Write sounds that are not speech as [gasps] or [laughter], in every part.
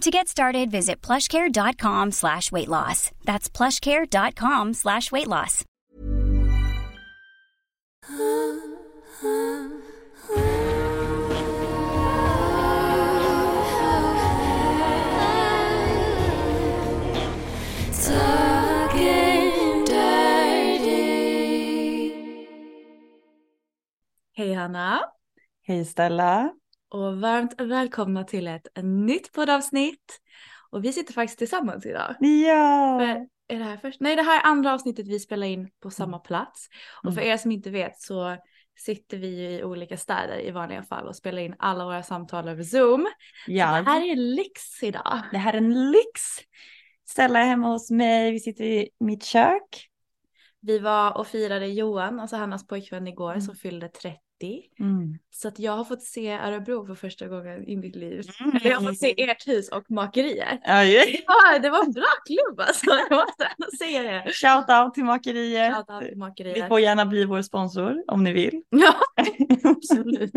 To get started, visit plushcare.com slash weight loss. That's plushcare.com slash weight loss. Hej Hanna Hej Stella. Och varmt välkomna till ett, nytt poddavsnitt. Och vi sitter faktiskt tillsammans idag. Ja. För, är det här först? Nej det här är andra avsnittet vi spelar in på samma plats. Och för er som inte vet så sitter vi ju i olika städer i vanliga fall och spelar in alla våra samtal över zoom. ja. Det här är lyx idag. Det här är en lyx. Stella är hemma hos mig, vi sitter i mitt kök. Vi var och firade Johan, alltså Hannas pojkvän igår Mm. som fyllde 30. Mm. Så att jag har fått se Örebro för första gången i mitt liv. Mm. Eller jag har fått se ert hus och makeriet. Aj. Ja, det var en bra klubb alltså. Jag måste ändå säga det. Shout out till makeriet. Till Ni får gärna bli vår sponsor om ni vill. Ja, [laughs] absolut.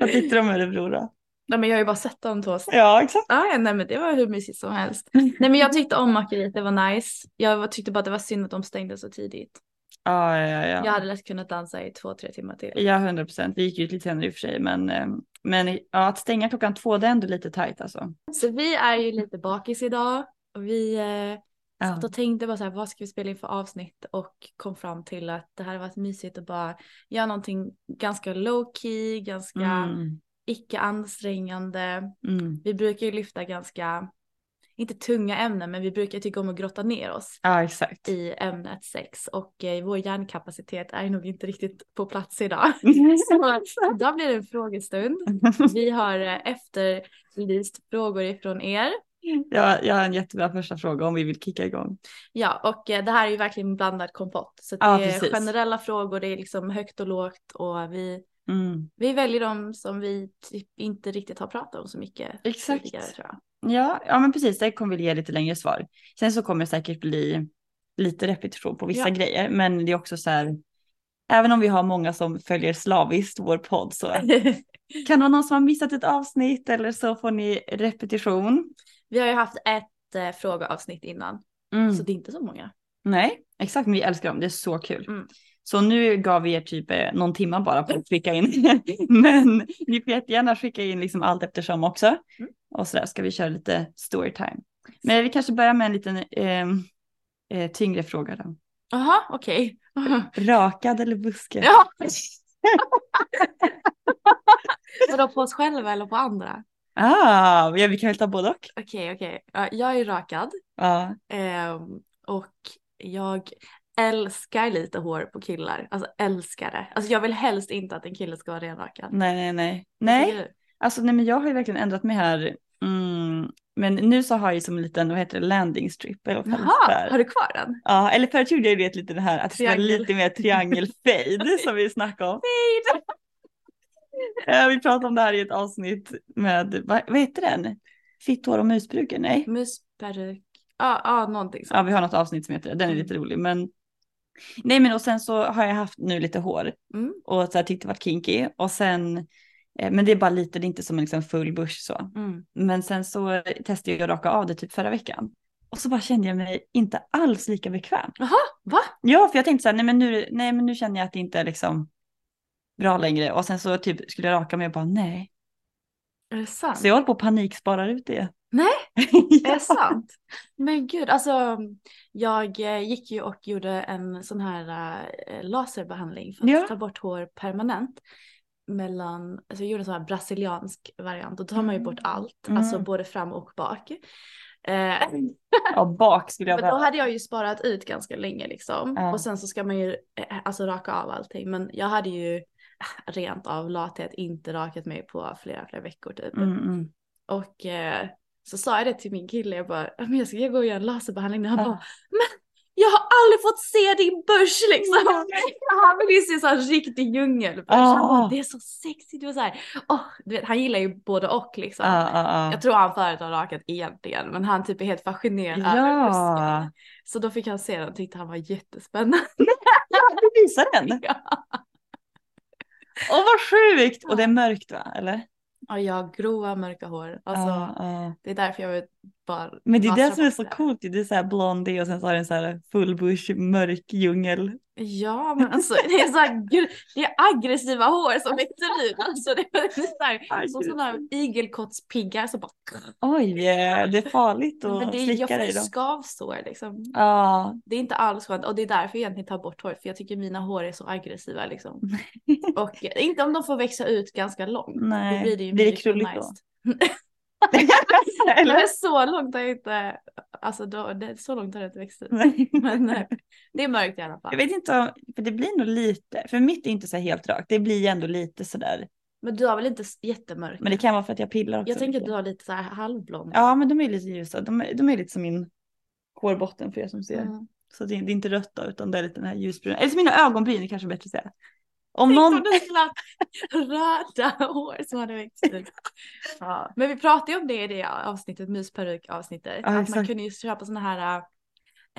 Vad tyckte du om Örebro då? Nej, men jag har ju bara sett dem två. Ja exakt. Ja, ja, nej men det var hur mysigt som helst. Nej men jag tyckte om makeriet, det var nice. Jag tyckte bara att det var synd att de stängde så tidigt. Ja ja ja. Jag ja. hade lätt kunnat dansa i två, tre timmar till. Ja, 100 procent. Vi gick ut lite senare i och för sig, men, eh, men ja, att stänga klockan två, det är ändå lite tajt alltså. Så vi är ju lite bakis idag och vi eh, satt och tänkte bara så här, vad ska vi spela in för avsnitt och kom fram till att det hade varit mysigt att bara göra någonting ganska low key, ganska Mm. icke ansträngande. Mm. Vi brukar ju lyfta ganska, inte tunga ämnen, men vi brukar tycka om att grotta ner oss Ja i ämnet sex och eh, vår hjärnkapacitet är nog inte riktigt på plats idag. [laughs] Så idag blir det en frågestund. Vi har eh, efterlyst frågor ifrån er. jag, jag har en jättebra första fråga om vi vill kicka igång. Ja, och eh, det här är ju verkligen blandad kompott. Så att Ja, det är precis. generella frågor, det är liksom högt och lågt och vi, Mm. vi väljer de som vi typ inte riktigt har pratat om så mycket Exakt. tidigare tror jag. Ja, ja men precis, det kommer vi ge lite längre svar. Sen så kommer det säkert bli lite repetition på vissa Ja. grejer, men det är också så här, även om vi har många som följer slaviskt vår podd så [laughs] kan det vara någon som har missat ett avsnitt eller så får ni repetition. vi har ju haft ett eh, frågeavsnitt innan, Mm. så det är inte så många. Nej, exakt, men vi älskar dem, det är så kul. Mm. Så nu gav vi er typ eh, någon timma bara på att skicka in, [laughs] men ni får jättegärna skicka in liksom allt eftersom också. Mm. Och så där ska vi köra lite storytime. Men vi kanske börjar med en liten eh, eh, tyngre fråga då. Jaha, okej. Rakad eller buske? Ja. [laughs] Vadå på oss själva eller på andra? Ah, ja, vi kan väl ta både och. Okej, okej. Ja, Jag är rakad Ja, ehm, och jag älskar lite hår på killar. Alltså älskar det. Alltså jag vill helst inte att en kille ska vara renrakad. nej, nej, nej. Tycker Nej, alltså nej, men jag har ju verkligen ändrat mig här. Mm, men nu så har jag som en liten, vad heter det, landing strip. Eller vad Jaha, har du kvar den? Ja, eller förut gjorde jag det lite det här att det ska vara Triangel. lite mer triangelfade [laughs] som vi snackade om. Eh, [laughs] Vi pratade om det här i ett avsnitt med, vad, vad heter den? Fitt hår och musbrukar? Nej. Musperuk. Ja, ja, någonting Ja, sånt. vi har något avsnitt som heter det. Den är Mm. lite rolig. Men Nej men och sen så har jag haft nu lite hår Mm. och så här, tyckte det var kinky och sen, eh, men det är bara lite, det är inte som en liksom full bush så. Mm. Men sen så testade jag att raka av det typ förra veckan. Och så bara kände jag mig inte alls lika bekväm. Jaha, va? Ja, för jag tänkte så här, nej men nu, nej, men nu känner jag att det inte är liksom bra längre. Och sen så typ skulle jag raka mig och bara nej. Är det sant? Så jag håller på att paniksparar ut det. Nej, [laughs] ja. Är det sant? Men gud, alltså jag eh, gick ju och gjorde en sån här eh, laserbehandling för att Ja. ta bort hår permanent. Mellan, alltså jag gjorde en sån här brasiliansk variant och då tar man ju bort allt, Mm. alltså både fram och bak. Eh, ja, bak skulle jag [laughs] men då hade jag ju sparat ut ganska länge liksom. Ja. Och sen så ska man ju eh, alltså raka av allting. Men jag hade ju rent av lathet inte rakat mig på flera, flera veckor typ. Mm, mm. Och eh, så sa jag det till min kille, jag bara, men jag ska gå och göra en laserbehandling. Och han Ja. bara, men jag har aldrig fått se din börs liksom. [laughs] Han vill ju se så här riktig djungelbörs. Han bara, det är så sexigt. Och så här, du vet, han gillar ju både och liksom. Ja, ja, ja. Jag tror han förut har rakat egentligen, men han typ är helt fascinerad över Ja. buskarna. Så då fick han se den och tyckte han var jättespännande. [laughs] ja, du visar den. [laughs] ja. Åh vad sjukt! Och det är mörkt va? Eller? Och jag har grova mörka hår. Alltså, Ja, ja. Det är därför jag vill bara Men det är det som är så coolt. Det är så här blondie och sen så har den så här full bush, mörk djungel. Ja men alltså det är så här, det är aggressiva hår som växer ut. Alltså det är så här, som sådana här igelkottspiggar som bara. Oj, det är farligt Men att det är, jag slicka får dig då. skavsår liksom. Ja, Det är inte alls skönt och det är därför jag egentligen tar bort hår för jag tycker mina hår är så aggressiva liksom. [laughs] Och inte om de får växa ut ganska långt. Nej, Då blir det ju blir det krulligt då? [laughs] Eller? Så långt har jag inte, alltså då, det, så långt har det inte växt ut. Men eh, det är mörkt i alla fall. Jag vet inte om, för det blir nog lite, för mitt är inte så här helt rakt, det blir ändå lite sådär. Men du har väl inte s- jättemörk? Men det kan vara för att jag pillar också. jag tänker att mycket. du har lite så här halvblond. Ja, men de är lite ljusa, de är, de är lite som min hårbotten för er som ser. Mm. Så det är, det är inte rött då, utan det är lite den här ljusbruna. Eller som mina ögonbryn, är kanske bättre att säga. Om Tänk någon... om du skulle röda hår som hade växt ut. [laughs] Ja. Men vi pratade ju om det i det avsnittet, mysperuk avsnittet. Ja, att man kunde ju köpa såna här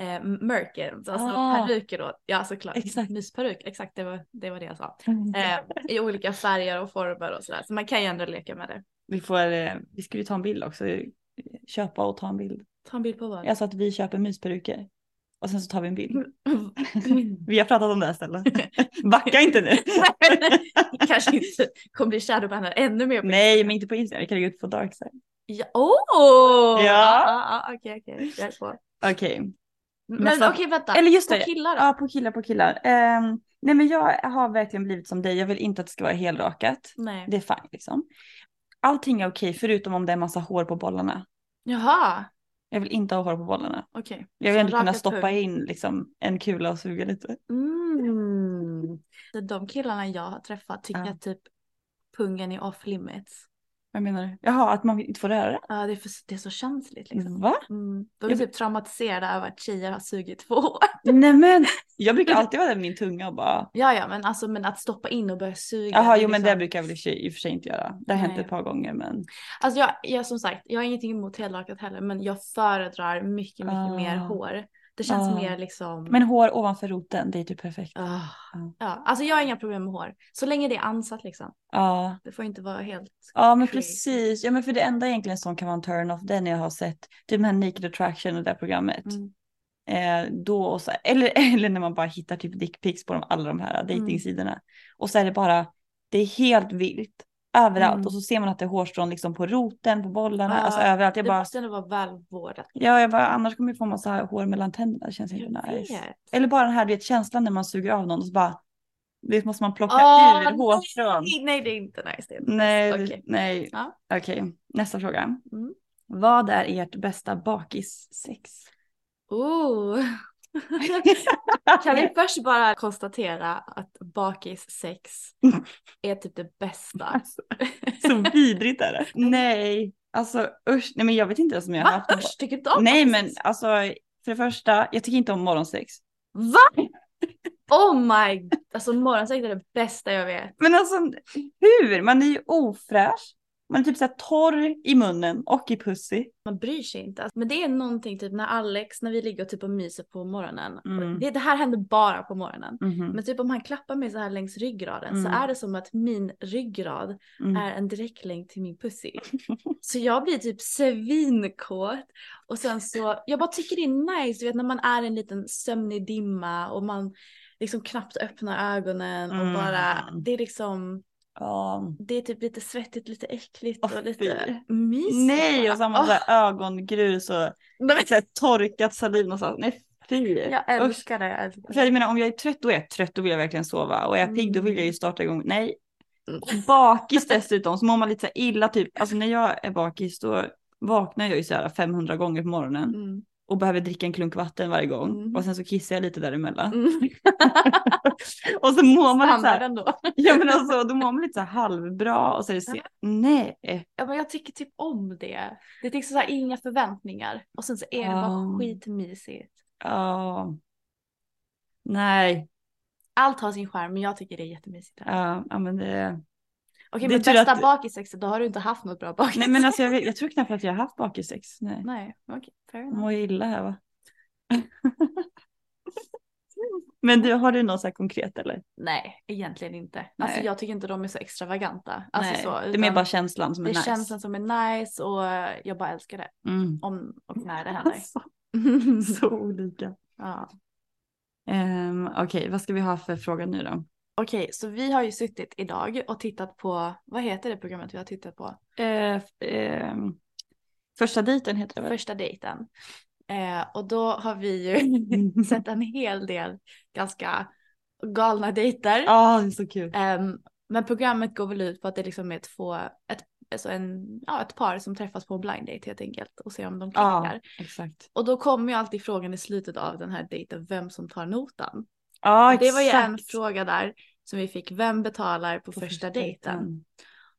äh, merkens, alltså Ah. peruker då. Ja såklart, Exakt. mysperuk, exakt det var, det var det jag sa. Eh, I olika färger och former och sådär. Så man kan ju ändå leka med det. Vi får, eh, vi skulle ju ta en bild också, köpa och ta en bild. Ta en bild på vad? Sa att vi köper mysperuker. Och sen så tar vi en bild. [laughs] Vi har pratat om det här stället. Backa inte nu. [laughs] Kanske inte kommer bli shadowbannad ännu mer. på Nej, men inte på Instagram. Vi kan lägga ut på darkside. Ja, oh! Ja. Okej, okej. Jag är på. Okej. Men okej, vänta. Eller just På det. killar då? Ja, på killar, på killar. Ehm, nej, men jag har verkligen blivit som dig. Jag vill inte att det ska vara helrakat. Nej. Det är fine liksom. Allting är okej, förutom om det är massa hår på bollarna. Jaha, Jag vill inte ha hår på bollarna. okej. Jag vill ändå kunna stoppa pung. in liksom, en kula och suga lite. Mm. De killarna jag har träffat tycker Ja. att typ pungen är off limits. Vad menar du? Jaha, att man inte får röra? Ja, det är, för, det är så känsligt liksom. Va? Mm. De är Jag- typ traumatiserade över att tjejer har sugit två år. Nej men, [laughs] jag brukar alltid vara där med min tunga och bara Ja, ja, men alltså men att stoppa in och börja suga. Jaha, jo men det liksom- brukar jag väl i och för sig- inte göra. Det har hänt ett par gånger men. Alltså jag, jag som sagt, jag har ingenting emot helrakat heller, men jag föredrar mycket, mycket Ah. mer hår. Det känns Ah. mer liksom. Men hår ovanför roten, det är typ perfekt. Ah. Ja. Ja, alltså jag har inga problem med hår. Så länge det är ansatt liksom. Ja, Det får inte vara helt. ja men crazy. precis. Ja men för det enda egentligen som kan vara en turn-off det är när jag har sett typ den här Naked Attraction och det här programmet. Mm. Eh, då och så, eller, [laughs] eller när man bara hittar typ dickpics på de, alla de här Mm. dejtingsidorna. Och så är det bara, det är helt vilt. Överallt Mm. och så ser man att det är hårstrån liksom på roten, på bollarna, Ja, alltså överallt. Jag det bara, måste ändå vara välvårdat. ja jag bara, annars kommer jag få massa hår mellan tänderna, det känns Jag inte nice. Eller bara den här vet, känslan när man suger av någon och så bara, det måste man plocka Åh, ur hårstrån. nej, nej, det är inte nice. Det är inte Nej, nice. nej. Ja. Okej, nästa fråga. Mm. Vad är ert bästa bakissex? Oh. [laughs] kan vi först bara konstatera att bakissex är typ det bästa. Alltså, så vidrigt är det. [laughs] Nej, alltså usch, nej men jag vet inte ens om jag har haft Usch, tycker du om Nej men alltså, för det första, jag tycker inte om morgonsex. Va? Oh my alltså morgonsex är det bästa jag vet. Men alltså hur? Man är ju ofräsch. Man är typ så här torr i munnen och i pussy. Man bryr sig inte. Alltså, Men det är någonting typ när Alex, när vi ligger och typ och myser på morgonen. Mm. Det, det här händer bara på morgonen. Mhm. Men typ om han klappar mig så här längs ryggraden så Mm. är det som att min ryggrad Mm. är en direktlänk till min pussy. [laughs] så jag blir typ svinkåt. Och sen så, jag bara tycker det är nice, du vet när man är i en liten sömnig dimma och man liksom knappt öppnar ögonen och Mm. bara, det är liksom, Ja. det är typ lite svettigt, lite äckligt Åh, och lite mysigt. Nej, och man Åh, så ögongrus och så torkat saliv någonstans. Nej fy. Jag älskar det. jag älskar. För jag menar om jag är trött då är jag trött, då vill jag verkligen sova. Och är jag pigg då vill jag ju starta igång. Nej. Mm. Och bakis dessutom så mår man lite så illa typ. Alltså när jag är bakis då vaknar jag ju så här 500 gånger på morgonen. Mm. Och behöver dricka en klunk vatten varje gång. Mm. Och sen så kissar jag lite däremellan. Mm. [laughs] Och så mår man lite så här. Ja men alltså då mår man lite så här halvbra och så är det så, nej. Ja, men jag tycker typ om det. Det är liksom så här inga förväntningar. Och sen så är det Ja. bara skitmysigt. Ja. Nej, Allt har sin charm men jag tycker det är jättemysigt. ja, ja men det. Okej men bästa att- bakisexet då har du inte haft något bra bakis. Nej men alltså jag, [laughs] jag tror knappt att jag har haft bakissex. Nej. Nej okej enough. mår illa här va. [laughs] men du, har du något så här konkret eller? Nej egentligen inte. Alltså Nej. jag tycker inte de är så extravaganta. Alltså Nej, så. det är mer bara känslan som är det är nice. känslan som är nice och jag bara älskar det. Mm. Om och när det [laughs] händer. Alltså, så olika. ja. Um, Okej, vad ska vi ha för fråga nu då? Okej så vi har ju suttit idag och tittat på, vad heter det programmet vi har tittat på? Eh, ehm, första dejten heter det väl? första dejten. Eh, och då har vi ju [laughs] sett en hel del ganska galna dejter. Ja, det är så kul. Ehm, men programmet går väl ut på att det liksom är två, ett, alltså en, ja, ett par som träffas på en blind date helt enkelt och ser om de Ja, klickar. exakt. Och då kommer ju alltid frågan i slutet av den här dejten vem som tar notan. Ja, Det var ju en fråga där som vi fick, vem betalar på, första dejten?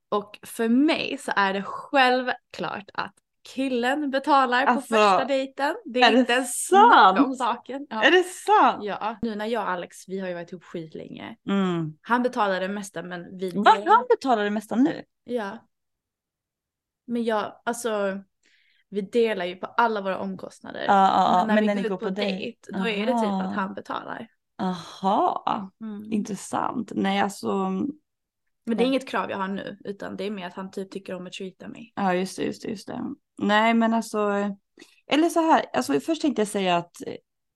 Och för mig så är det självklart att killen betalar Alltså, på första dejten. Det är, är inte en sant? snack om saken. Ja. Är det sant? Ja, nu när jag och Alex, vi har ju varit ihop skitlänge. Mm. Han betalar det mesta men vi... Va? Han betalar det mesta nu? Ja. Men jag, alltså, vi delar ju på alla våra omkostnader. Ja, ja. men när Men vi när går ni ut på dejt, då är det typ att han betalar. Aha, Mm. intressant. Nej, alltså. Men det är inget krav jag har nu, utan det är mer att han typ tycker om att treata mig. Ja, just det, just det, just det. Nej, men alltså. Eller så här, alltså först tänkte jag säga att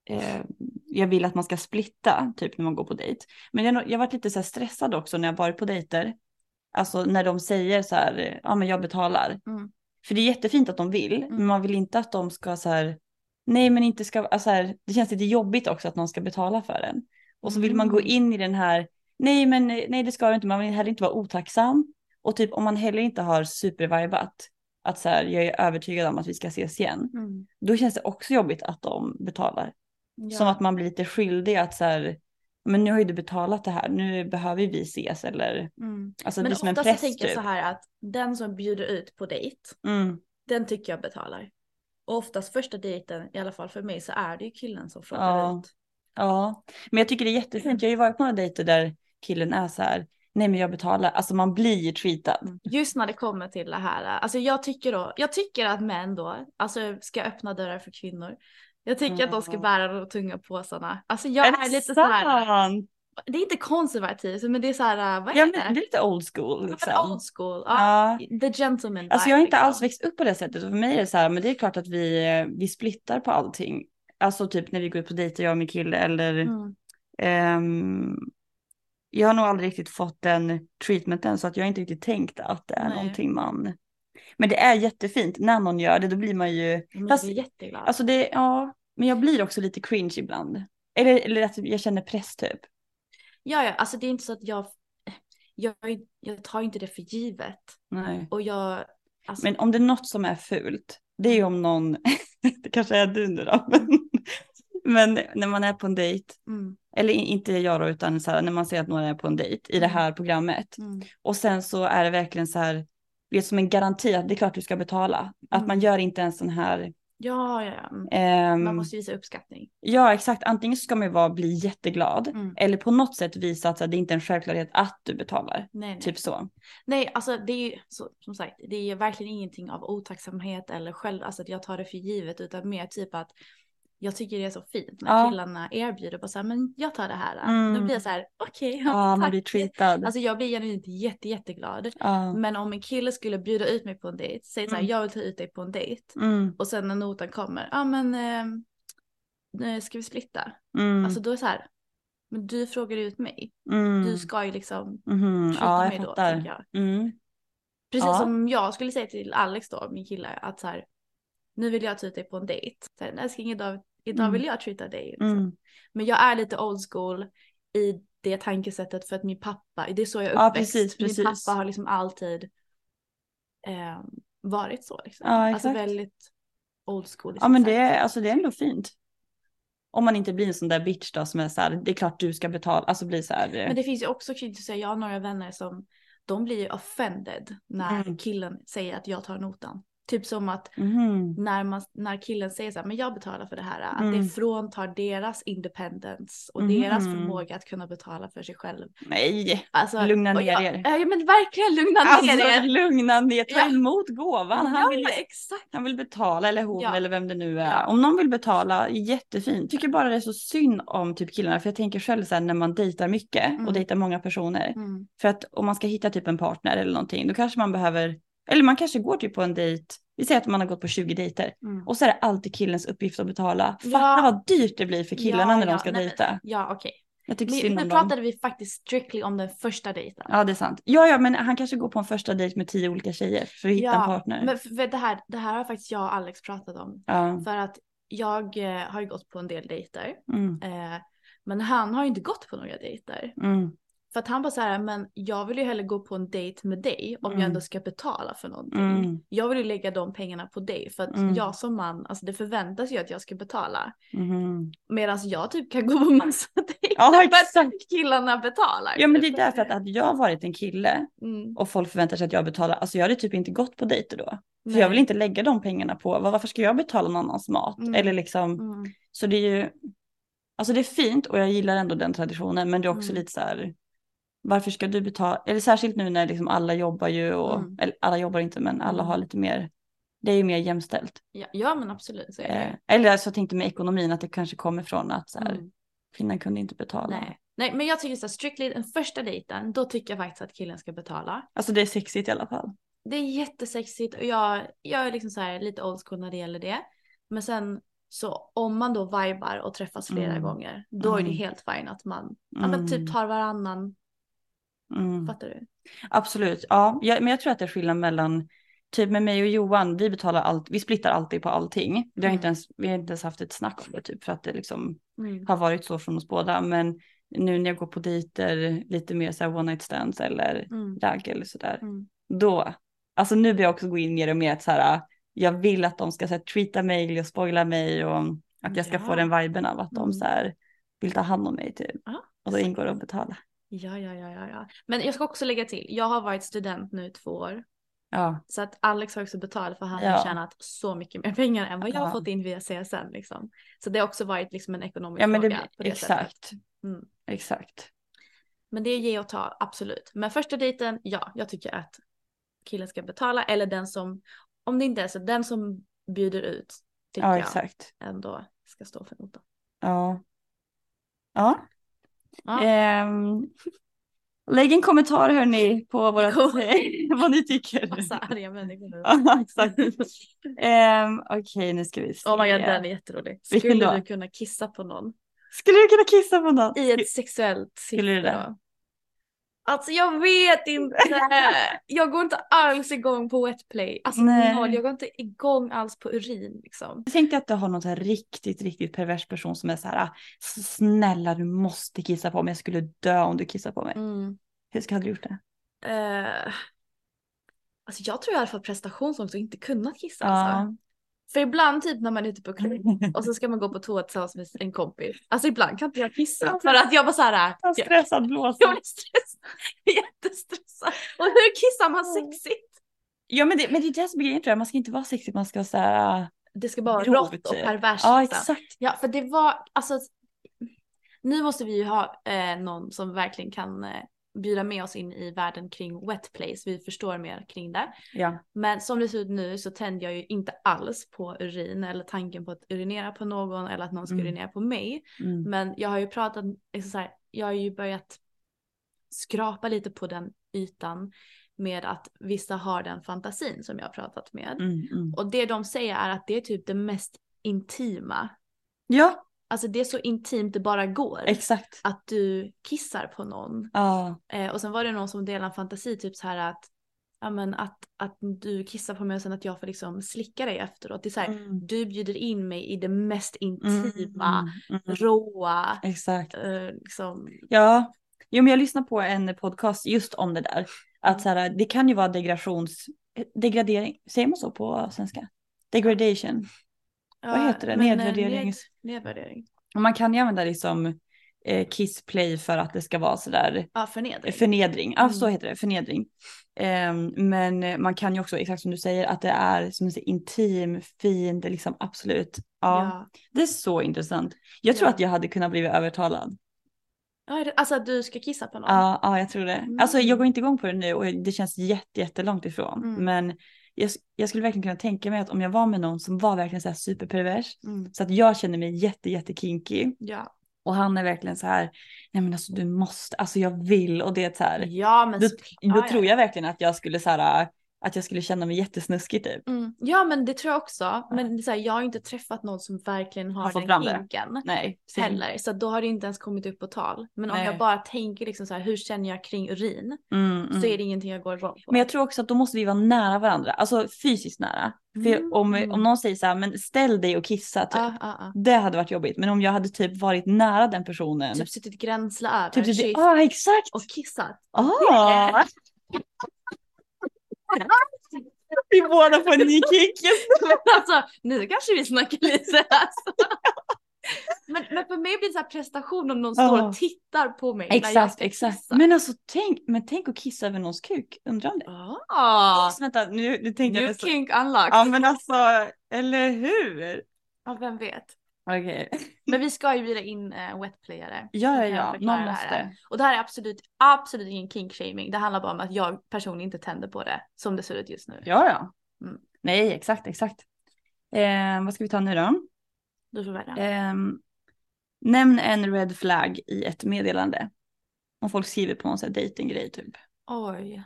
eh, jag vill att man ska splitta, typ när man går på dejt. Men jag, jag varit lite så här stressad också när jag varit på dejter. Alltså när de säger så här, ja men jag betalar. Mm. För det är jättefint att de vill, men man vill inte att de ska så här, nej men inte ska, alltså här, det känns lite jobbigt också att någon ska betala för en. Och så vill man gå Mm. in i den här, nej men nej det ska du inte, man vill heller inte vara otacksam. Och typ om man heller inte har supervibat, att så här, jag är övertygad om att vi ska ses igen. Mm. Då känns det också jobbigt att de betalar. Ja. Som att man blir lite skyldig att så här, men nu har ju du betalat det här, nu behöver vi ses eller, Mm. alltså det Men blir som en ofta så press tänker jag typ. så här att den som bjuder ut på dejt, Mm. den tycker jag betalar. Och oftast första dejten, i alla fall för mig, så är det ju killen som frågar Ja. ut. Ja, men jag tycker det är jättefint. Jag har ju varit på några dejter där killen är så här, nej men jag betalar, alltså man blir ju treatad. Just när det kommer till det här, alltså jag tycker då, jag tycker att män då, alltså ska öppna dörrar för kvinnor. Jag tycker att de ska bära de tunga påsarna. Alltså jag är, det lite så här, sant? Det är inte konservativt, men det är så här, vad Ja, heter men det är lite old school Ja, liksom. Old school, ja. Ja. The gentleman Alltså jag har inte alls liksom. växt upp på det sättet. Och för mig är det så här, men det är klart att vi, vi splittar på allting. Alltså typ när vi går ut på dejter, jag och min kille, eller Mm. ehm, jag har nog aldrig riktigt fått den treatmenten så att jag har inte riktigt tänkt att det är Nej. någonting man... Men det är jättefint när någon gör det, då blir man ju... Fast- jag är jätteglad. Alltså det, ja, men jag blir också lite cringe ibland. Eller, eller att jag känner press typ. Ja, ja, alltså det är inte så att jag, jag, jag tar inte det för givet. Nej. Och jag, alltså, Men om det är något som är fult, det är ju om någon, [laughs] det kanske är du nu då, men när man är på en dejt, mm, eller inte jag då, utan så här, när man ser att någon är på en dejt i det här programmet, mm, och sen så är det verkligen så här, det är som en garanti att det är klart du ska betala, att Mm. man gör inte en sån här Ja, ja, ja. Ehm, Man måste visa uppskattning. Ja exakt, antingen ska man ju vara, bli jätteglad Mm. eller på något sätt visa att så här, det inte är en självklarhet att du betalar. Nej, nej. Typ så. nej, alltså det är ju så, som sagt, det är verkligen ingenting av otacksamhet eller själv, alltså att jag tar det för givet utan mer typ att jag tycker det är så fint när Ja. killarna erbjuder på så här, men jag tar det här. Mm. Då blir jag så här, okej, Ja, man tack. blir treatad. Alltså jag blir genuint jätte, jätteglad. Ja. Men om en kille skulle bjuda ut mig på en dejt, säg så här, Mm. jag vill ta ut dig på en dejt. Mm, Och sen när notan kommer, ja men eh, ska vi splitta? mm, Alltså då är det så här, men du frågar ut mig. mm, Du ska ju liksom treata Ja, mig då, jag. Mm, Precis Ja. som jag skulle säga till Alex då, min kille, att så här, nu vill jag ta ut dig på en dejt. Älskling idag, idag Mm. vill jag treata dig. Liksom. mm. Men jag är lite old school i det tankesättet för att min pappa, det är så jag är Ja, uppväxt. precis, precis. Min pappa har liksom alltid eh, varit så. Liksom. Ja, alltså väldigt old school. i Ja men det är, alltså, det är ändå fint. Om man inte blir en sån där bitch då som är så här, det är klart du ska betala, alltså blir så här. Men det finns ju också kritiskt, jag har några vänner som de blir ju offended när Mm. killen säger att jag tar notan. Typ som att mhm. när, man, när killen säger så här, men jag betalar för det här, att Mm. det fråntar deras independence och Mhm. deras förmåga att kunna betala för sig själv. Nej, Alltså, Lugna ner jag, er. Ja men verkligen lugna alltså ner er. lugna ner, ta Ja. emot gåvan. Han, Ja, vill, exakt. han vill betala eller hon Ja. eller vem det nu är. Om någon vill betala, jättefint. Tycker bara det är så synd om typ killarna, för jag tänker själv så här när man dejtar mycket Mm. och dejtar många personer. Mm. För att om man ska hitta typ en partner eller någonting, då kanske man behöver, eller man kanske går typ på en dejt, vi säger att man har gått på 20 dejter. Mm. Och så är det alltid killens uppgift att betala. Fatta Ja. vad dyrt det blir för killarna Ja, när de ja, ska nej, dejta. Ja okej. Jag tycker Men synd Nu om dem. pratade vi faktiskt strictly om den första dejten. Ja det är sant. Ja ja men han kanske går på en första dejt med tio olika tjejer för att hitta en partner. Men för för det här, det här har faktiskt jag och Alex pratat om. För att jag eh, har ju gått på en del dejter. Mm, Eh, men han har ju inte gått på några dejter. mm, För att han bara så här, men jag vill ju hellre gå på en dejt med dig om Mm. jag ändå ska betala för någonting. mm, Jag vill ju lägga de pengarna på dig för att Mm. jag som man, alltså det förväntas ju att jag ska betala. mhm. Medan jag typ kan gå på massa [laughs] dejter Ja exakt. killarna betalar. Ja men det är typ. därför att hade jag varit en kille Mm. och folk förväntar sig att jag betalar, alltså jag hade typ inte gått på dejter då. För Nej. jag vill inte lägga de pengarna på, varför ska jag betala någon annans mat? Mm. Eller liksom, Mm. så det är ju, alltså det är fint och jag gillar ändå den traditionen men det är också Mm. lite så här, varför ska du betala, eller särskilt nu när liksom alla jobbar ju och, Mm. eller alla jobbar inte men alla Mm. har lite mer, det är ju mer jämställt. Ja, ja men absolut så. Eh, eller så jag tänkte med ekonomin att det kanske kommer från att så här, Mm. kvinnan kunde inte betala. Nej. Nej men jag tycker så här, strictly den första dejten, då tycker jag faktiskt att killen ska betala. Alltså det är sexigt i alla fall. Det är jättesexigt och jag, jag är liksom så här lite old school när det gäller det. Men sen så om man då vibar och träffas flera Mm. gånger, då är det Mm. helt fine att man ja, Mm. men typ tar varannan, Mm. fattar du? Absolut, ja. Jag, men jag tror att det är skillnad mellan, typ med mig och Johan, vi betalar allt, vi splittar alltid på allting. Vi har, Mm. inte ens, vi har inte ens haft ett snack om det typ för att det liksom Mm. har varit så från oss båda. Men nu när jag går på dejter, lite mer så här one night stands eller Mm. ragg eller sådär. Mm. Då, alltså nu vill jag också gå in mer och mer att så här, jag vill att de ska så här, treata mig och spoila mig och att jag ska Ja. få den viben av att de Mm. så här, vill ta hand om mig typ. Ja, Och då ingår det att betala. Ja, ja, ja, ja, ja. Men jag ska också lägga till, jag har varit student nu två år. Ja, Så att Alex har också betalat för han Ja. har tjänat så mycket mer pengar än vad jag har fått in via CSN liksom. Så det har också varit liksom en ekonomisk ja men det fråga på det exakt. Mm. Exakt. Men det är ge och ta, absolut. Men första dejten, ja, jag tycker att killen ska betala eller den som, om det inte är så, den som bjuder ut tycker Ja, jag ändå ska stå för notan. Ja. Ja. Ja. Ehm, lägg en kommentar hörni på vårat, [laughs] vad ni tycker. Massa arga människor nu. Ja, exakt. Ehm, Okej, nu ska vi se. Oh my god, den är jätterolig. Skulle du kunna kissa på någon? Skulle du kunna kissa på någon? I ett sexuellt Skulle du syfte det? Alltså jag vet inte. [laughs] Jag går inte alls igång på wetplay. Alltså Nej. noll, jag går inte igång alls på urin liksom. Jag tänkte att du har någon så här riktigt, riktigt pervers person som är så här, "Ah, snälla du måste kissa på mig, jag skulle dö om du kissar på mig. Mm. Hur ska du gjort det? Eh, alltså jag tror jag hade fått prestationsångest och inte kunnat kissa Ja. alltså. För ibland typ när man är ute på klubb och så ska man gå på toa tillsammans med en kompis. Alltså ibland kan inte jag kissa för att jag bara såhär. Jag Jag, stressad blåsa. jag blir stressad. [laughs] Jättestressad. Och hur kissar man sexigt? Ja men det, men det är det som är grejen tror jag, man ska inte vara sexig, man ska så här, det ska vara rått och typ. perverst. Ja liksom. exakt. Ja, för det var alltså. Nu måste vi ju ha eh, någon som verkligen kan eh, bjuda med oss in i världen kring wet place. Vi förstår mer kring det. Ja. Men som det ser ut nu så tänder jag ju inte alls på urin eller tanken på att urinera på någon eller att någon ska Mm. urinera på mig. Mm. Men jag har ju pratat, liksom så här, jag har ju börjat skrapa lite på den ytan med att vissa har den fantasin som jag har pratat med. Mm, mm. Och det de säger är att det är typ det mest intima. Ja, Alltså det är så intimt det bara går. exakt. Att du kissar på någon. Ja. Eh, och sen var det någon som delade en fantasi typ så här att Ja men att, att du kissar på mig och sen att jag får liksom slicka dig efteråt. Det är så här, Mm. du bjuder in mig i det mest Mm, intima, mm, mm. råa, Exakt. eh, liksom. Ja, jo, men jag lyssnade på en podcast just om det där. Att så här, det kan ju vara degradations... Degradering, säger man så på svenska? Degradation. Vad heter det? eh, Nedvärderings- Ned, nedvärdering. Och man kan ju använda det som eh, kissplay för att det ska vara sådär Ja, förnedring. förnedring. Ja, så Mm. heter det, förnedring. Ehm, men man kan ju också, exakt som du säger, att det är som en intim, fin, det liksom absolut. Ja, ja. det är så intressant. Jag tror Ja. att jag hade kunnat bli övertalad. Alltså att du ska kissa på någon? Ja, ja, jag tror det. Mm. Alltså jag går inte igång på det nu och det känns jätte, jättelångt ifrån. Mm. Men jag, jag skulle verkligen kunna tänka mig att om jag var med någon som var verkligen så här superpervers, Mm. så att jag känner mig jätte, jätte kinky Ja. och han är verkligen så här, nej men alltså du måste, alltså jag vill och det är så här, ja, men då, då ja. tror jag verkligen att jag skulle så här, att jag skulle känna mig jättesnuskig typ. Mm. Ja, men det tror jag också. Men så här, jag har inte träffat någon som verkligen har, Har den kinken. Nej. Heller, så då har det inte ens kommit upp på tal. Men om Nej. jag bara tänker liksom så här, hur känner jag kring urin? Mm, mm. Så är det ingenting jag går igång på. Men jag tror också att då måste vi vara nära varandra, alltså fysiskt nära. För Mm. om, om någon säger så här, men ställ dig och kissa typ. Ja, ja, ja. Det hade varit jobbigt. Men om jag hade typ varit nära den personen. Typ suttit gränsla över, typ, typ, ja exakt. och kissat. Ah. [laughs] Vi båda får en ny kick. alltså nu kanske vi snackar lite alltså. men, men för mig blir det så här prestation om någon står Ja. och tittar på mig när jag Exakt, exakt. Men alltså tänk, men tänk att kissa över någons kuk. Undrar om det. Ah, Alltså, vänta, nu, nu tänkte jag new kink unlocked. Ja men alltså, eller hur? Ja, vem vet. Okej. Men vi ska ju bjuda in uh, wetplayare. Ja, ja, ja. Någon det måste. Och det här är absolut, absolut ingen kink-shaming. Det handlar bara om att jag personligen inte tänder på det som det ser ut just nu. Ja, ja. Mm. Nej, exakt, exakt. Eh, vad ska vi ta nu då? Du får välja. Ehm, nämn en red flag i ett meddelande. Om folk skriver på någon sån här datinggrej typ. Oj.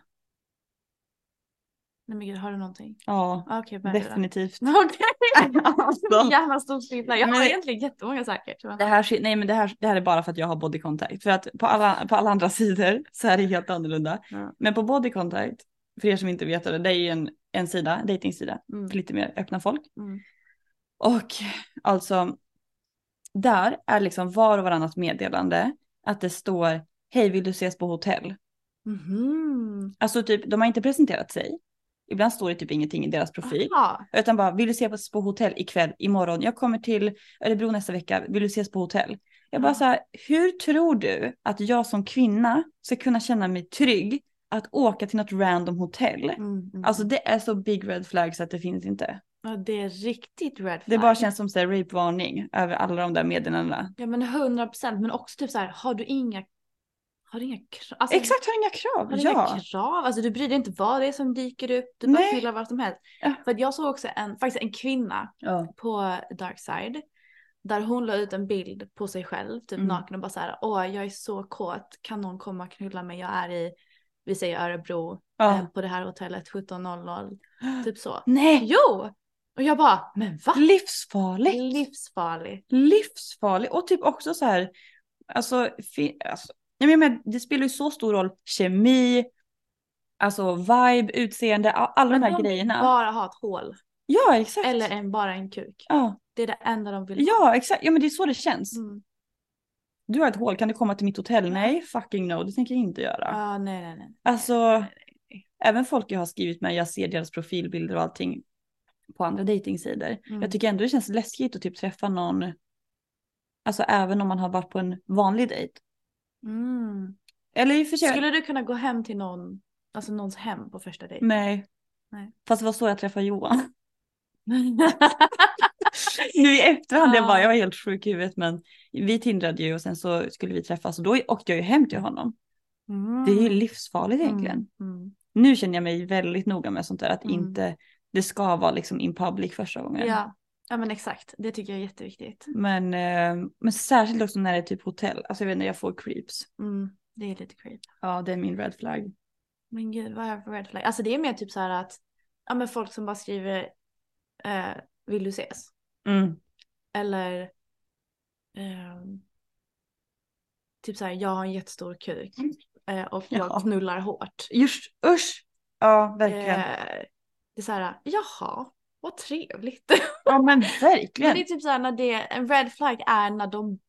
Nej men gud, har du någonting? Ja, Ah, då. definitivt. [laughs] Okej, [laughs] alltså, jävla stor skillnad. Jag har Men- egentligen jättemånga jag. det, här, nej, men det, här, det här är bara för att jag har body contact. För att på alla, på alla andra [laughs] sidor så är det helt annorlunda. Ja. Men på body contact, för er som inte vet det, det är ju en, en sida, datingsida Mm. för lite mer öppna folk. Mm. Och alltså, där är liksom var och varannat meddelande att det står hej vill du ses på hotell? Mhm. Alltså typ, de har inte presenterat sig. Ibland står det typ ingenting i deras profil. Aha. Utan bara, vill du ses på hotell ikväll, imorgon? Jag kommer till Örebro nästa vecka, vill du ses på hotell? Jag bara så här, hur tror du att jag som kvinna ska kunna känna mig trygg att åka till något random hotell? Mm, mm. Alltså det är så big red flag så att det finns inte. ja, det är riktigt red flag. Det bara känns som rape-varning över alla de där meddelandena. Ja men 100 procent men också typ så här, har du inga, har du inga krav? Alltså, Exakt, har inga krav. Har du Ja. inga krav? Alltså du bryr dig inte vad det är som dyker upp, du bara Nej. pillar vad som helst. Ja. För jag såg också en, faktiskt en kvinna ja. på Darkside. Där hon la ut en bild på sig själv, typ Mm. naken och bara så här, åh jag är så kåt, kan någon komma och knulla mig? Jag är i, vi säger Örebro, eh, på det här hotellet 17.00. [gasps] Typ så. Nej, Jo! Och jag bara, men va? livsfarligt. Livsfarlig. livsfarlig och typ också så här, alltså, alltså menar, men det spelar ju så stor roll, kemi, alltså vibe, utseende, alla de här de grejerna. bara ha ett hål. Ja, exakt. Eller en, bara en kuk. Ja, Det är det enda de vill ha. ja, exakt. Ja, men det är så det känns. Mm. Du har ett hål, kan du komma till mitt hotell? Nej, fucking no, det tänker jag inte göra. Ah, nej, nej, nej. Alltså, även folk jag har skrivit med, jag ser deras profilbilder och allting på andra dejtingsidor. Mm. Jag tycker ändå det känns läskigt att typ träffa någon, alltså även om man har varit på en vanlig dejt. Mm. Eller i och för sig, Skulle du kunna gå hem till någon, alltså någons hem på första dejten? nej. Nej. Fast det var så jag träffade Johan. [laughs] Nu i efterhand, jag bara, Ja. jag var helt sjuk i huvudet men vi tindrade ju och sen så skulle vi träffas och då åkte jag ju hem till honom. Det är ju livsfarligt egentligen. Mm. Mm. Nu känner jag mig väldigt noga med sånt där att Mm. inte, det ska vara liksom in public första gången. Ja. Ja, men exakt. Det tycker jag är jätteviktigt. Men, eh, men särskilt också när det är typ hotell, alltså jag vet inte, jag får creeps. Mm. Det är lite creep. Ja det är min red flag. Men gud, vad är det för red flag? Alltså det är mer typ så här att, ja men folk som bara skriver, eh, vill du ses? Mm. Eller, ehm, typ så här, jag har en jättestor kuk eh, och jag [laughs] Ja. knullar hårt. Just, usch! Ja verkligen. Eh, det är så här, jaha, vad trevligt. Ja men Men verkligen. det är typ så här när det, en red flag är när de,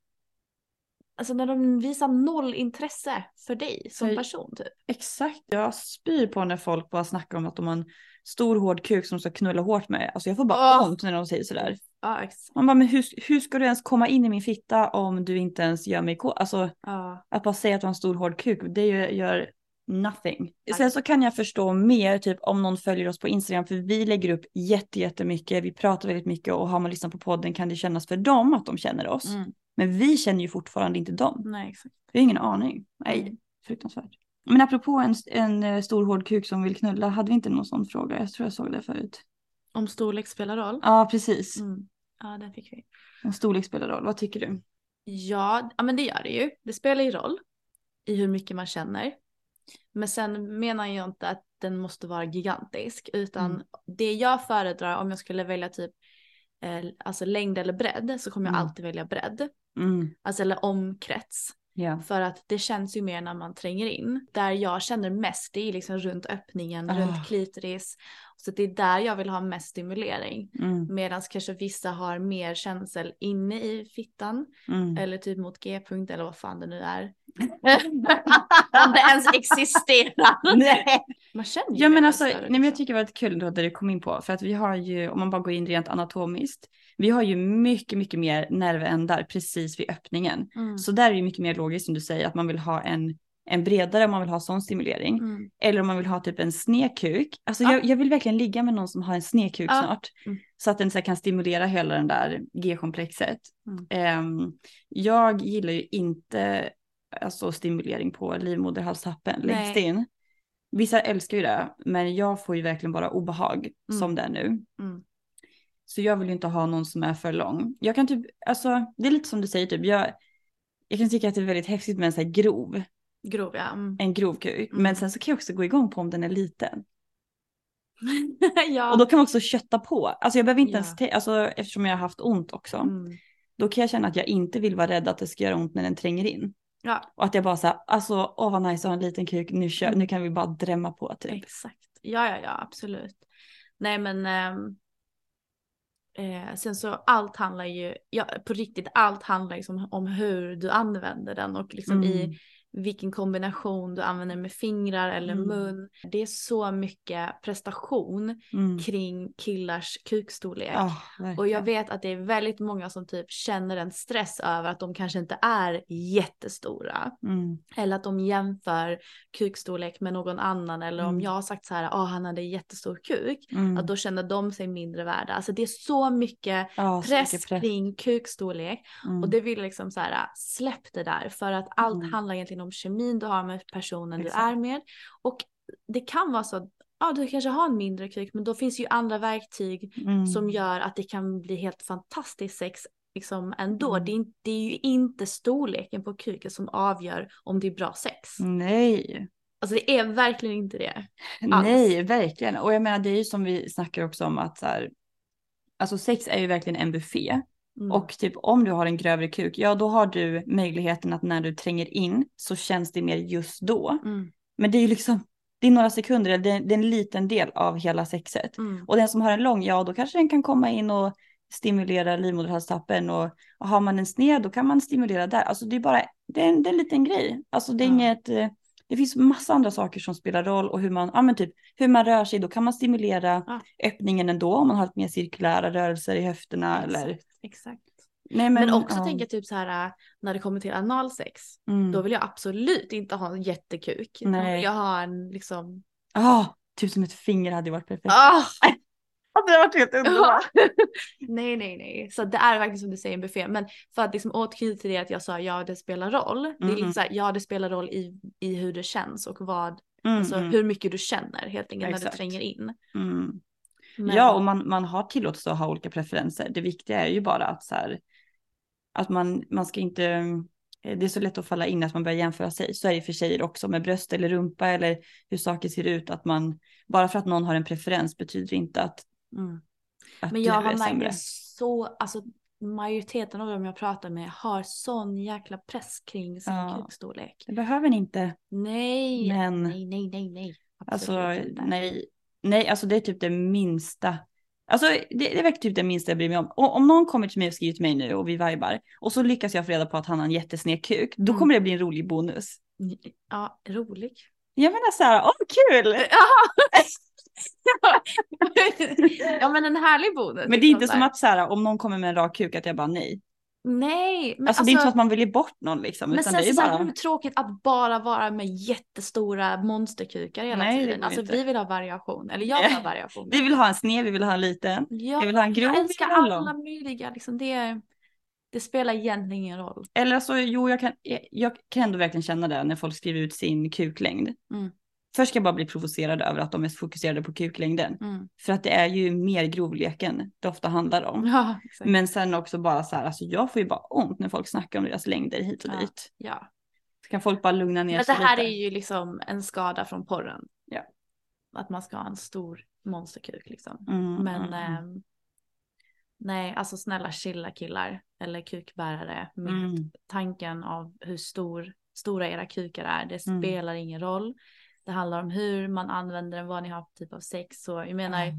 alltså när de visar noll intresse för dig som För- person typ. Exakt, jag spyr på när folk bara snackar om att de har en stor hård kuk som de ska knulla hårt med. Alltså jag får bara Åh. ont när de säger sådär. Ja, exakt. Man bara, men hur, hur ska du ens komma in i min fitta om du inte ens gör mig kåt? Alltså Ja. att bara säga att du har en stor hård kuk, det gör nothing. Sen så kan jag förstå mer typ om någon följer oss på Instagram för vi lägger upp jätte, jättemycket, vi pratar väldigt mycket och har man lyssnat på podden kan det kännas för dem att de känner oss. Mm. Men vi känner ju fortfarande inte dem. Nej, exakt. Vi har ingen aning. Nej, Mm. fruktansvärt. Men apropå en, en eh, stor hård kuk som vill knulla, hade vi inte någon sån fråga? Jag tror jag såg det förut. Om storlek spelar roll. Ja, precis. Mm. Ja, den fick vi. Om storlek spelar roll. Vad tycker du? Ja, ja, men det gör det ju. Det spelar ju roll i hur mycket man känner. Men sen menar jag inte att den måste vara gigantisk, utan Mm. det jag föredrar om jag skulle välja typ eh, alltså längd eller bredd så kommer jag Mm. alltid välja bredd. Mm. Alltså eller omkrets. Ja. För att det känns ju mer när man tränger in. Där jag känner mest det är liksom runt öppningen, Ah. runt klitoris. Så det är där jag vill ha mest stimulering. Mm. Medan kanske vissa har mer känsel inne i fittan. Mm. Eller typ mot G-punkt eller vad fan det nu är. [laughs] Om det ens existerar. Nej. Man känner ju Ja men alltså, nej, men jag liksom. tycker det var kul då det du kom in på. För att vi har ju, om man bara går in rent anatomiskt, vi har ju mycket, mycket mer nervändar precis vid öppningen. Mm. Så där är det mycket mer logiskt som du säger att man vill ha en, en bredare om man vill ha sån stimulering. Mm. Eller om man vill ha typ en snedkuk. Alltså Ja. jag, jag vill verkligen ligga med någon som har en snedkuk Ja. snart. Mm. Så att den så kan stimulera hela den där G-komplexet. Ehm, jag gillar ju inte alltså, stimulering på livmoderhalstappen längst in. Vissa älskar ju det, men jag får ju verkligen bara obehag Mm. som det är nu. Mm. Så jag vill ju inte ha någon som är för lång. Jag kan typ, alltså det är lite som du säger typ, jag, jag kan tycka att det är väldigt häftigt med en så här grov, Grov ja. Mm. en grov kuk. Mm. Men sen så kan jag också gå igång på om den är liten. [laughs] ja. Och då kan man också kötta på. Alltså jag behöver inte Ja. ens, te- alltså eftersom jag har haft ont också. Mm. Då kan jag känna att jag inte vill vara rädd att det ska göra ont när den tränger in. Ja, Och att jag bara såhär, alltså åh vad nice att ha en liten kuk, nu, kör, Mm. nu kan vi bara drämma på typ. exakt. Ja, ja, ja, absolut. Nej, men ehm, eh, sen så allt handlar ju, ja, på riktigt, allt handlar liksom om hur du använder den och liksom Mm. i vilken kombination du använder med fingrar eller Mm. mun. Det är så mycket prestation Mm. kring killars kukstorlek. Ja, Och jag vet att det är väldigt många som typ känner en stress över att de kanske inte är jättestora. Mm. Eller att de jämför kukstorlek med någon annan. Eller om Mm. jag har sagt så här, ah han hade jättestor kuk. Mm. Att då känner de sig mindre värda. Alltså det är så mycket så press, mycket press. kring kukstorlek. Mm. Och det vill liksom så här, släpp det där. För att allt handlar egentligen om kemin du har med personen Exakt. du är med. Och det kan vara så att ja, du kanske har en mindre kuk men då finns ju andra verktyg Mm. som gör att det kan bli helt fantastiskt sex liksom ändå. Mm. Det, är, det är ju inte storleken på kuken som avgör om det är bra sex. Nej. Alltså det är verkligen inte det. Alls. Nej, verkligen. Och jag menar det är ju som vi snackar också om att så här, alltså sex är ju verkligen en buffé. Mm. Och typ om du har en grövre kuk, ja då har du möjligheten att när du tränger in så känns det mer just då. Mm. Men det är ju liksom, det är några sekunder, det är, det är en liten del av hela sexet. Mm. Och den som har en lång, ja då kanske den kan komma in och stimulera livmoderhalstappen och, och har man en sned då kan man stimulera där. Alltså det är bara, det är en, det är en liten grej. Alltså det är inget, eh, det finns massa andra saker som spelar roll och hur man, ja men typ hur man rör sig, då kan man stimulera Ja. öppningen ändå om man har lite mer cirkulära rörelser i höfterna eller. Exakt. Nej, Men, också ja. tänker jag typ så här äh, när det kommer till analsex. Mm. Då vill jag absolut inte ha en jättekuk. Då Nej. vill jag ha en liksom. Ah, typ som ett finger hade ju varit perfekt. Ah! [laughs] Alltså det har varit helt underbart. [laughs] nej, nej, nej. Så det är verkligen som du säger en buffé. Men för att liksom återknyta till det att jag sa ja, det spelar roll. Det är lite så här, ja, det spelar roll i, i hur det känns och vad, Mm, alltså mm, hur mycket du känner helt enkelt när Exakt. du tränger in. mm. Men- Ja, och man, man har tillåtelse att ha olika preferenser. Det viktiga är ju bara att så här, att man, man ska inte, eh, det är så lätt att falla in att man börjar jämföra sig. Så är det för tjejer också med bröst eller rumpa eller hur saker ser ut. Att man, bara för att någon har en preferens betyder inte att, Mm. att Men jag har märkt så, alltså majoriteten av dem jag pratar med har sån jäkla press kring sin Ja. kukstorlek. Det behöver ni inte. Nej, Men- nej, nej, nej, nej. Alltså inte. nej, nej, alltså det är typ det minsta. Alltså det, det är verkligen typ det minsta jag bryr mig om. Och, om någon kommer till mig och skriver till mig nu och vi vibar och så lyckas jag få reda på att han har en jättesned kuk, då Mm. kommer det bli en rolig bonus. Ja, rolig. Jag menar så här, åh kul! [laughs] ja men en härlig bonus. Men det är inte liksom som att så här, om någon kommer med en rak kuk att jag bara nej. Nej, men Alltså, det är inte så att man vill ge bort någon liksom. Men utan sen det är så, bara... hur tråkigt att bara vara med jättestora monsterkukar hela Nej, det tiden. Alltså inte. vi vill ha variation. Eller jag vill ha variation. Vi vill ha en sned, vi vill ha en liten. ja, Jag vill ha en grov, jag älskar alla möjliga. Liksom det, är- det spelar egentligen ingen roll. Eller alltså, jo, jag kan, jag kan ändå verkligen känna det när folk skriver ut sin kuklängd. Mm. Först ska jag bara bli provocerad över att de är fokuserade på kuklängden. Mm. För att det är ju mer grovleken det ofta handlar om. Ja. Men sen också bara så här, alltså jag får ju bara ont när folk snackar om deras längder hit och Ja. dit. ja. Så kan folk bara lugna ner Men det sig här lite. är ju liksom en skada från porren. Ja. Att man ska ha en stor monsterkuk liksom. Mm, Men mm, mm. ehm, nej, alltså snälla chilla killar eller kukbärare. Med Mm. tanken av hur stor, stora era kukar är. Det Mm. spelar ingen roll. Det handlar om hur man använder den, vad ni har för typ av sex. Så jag menar,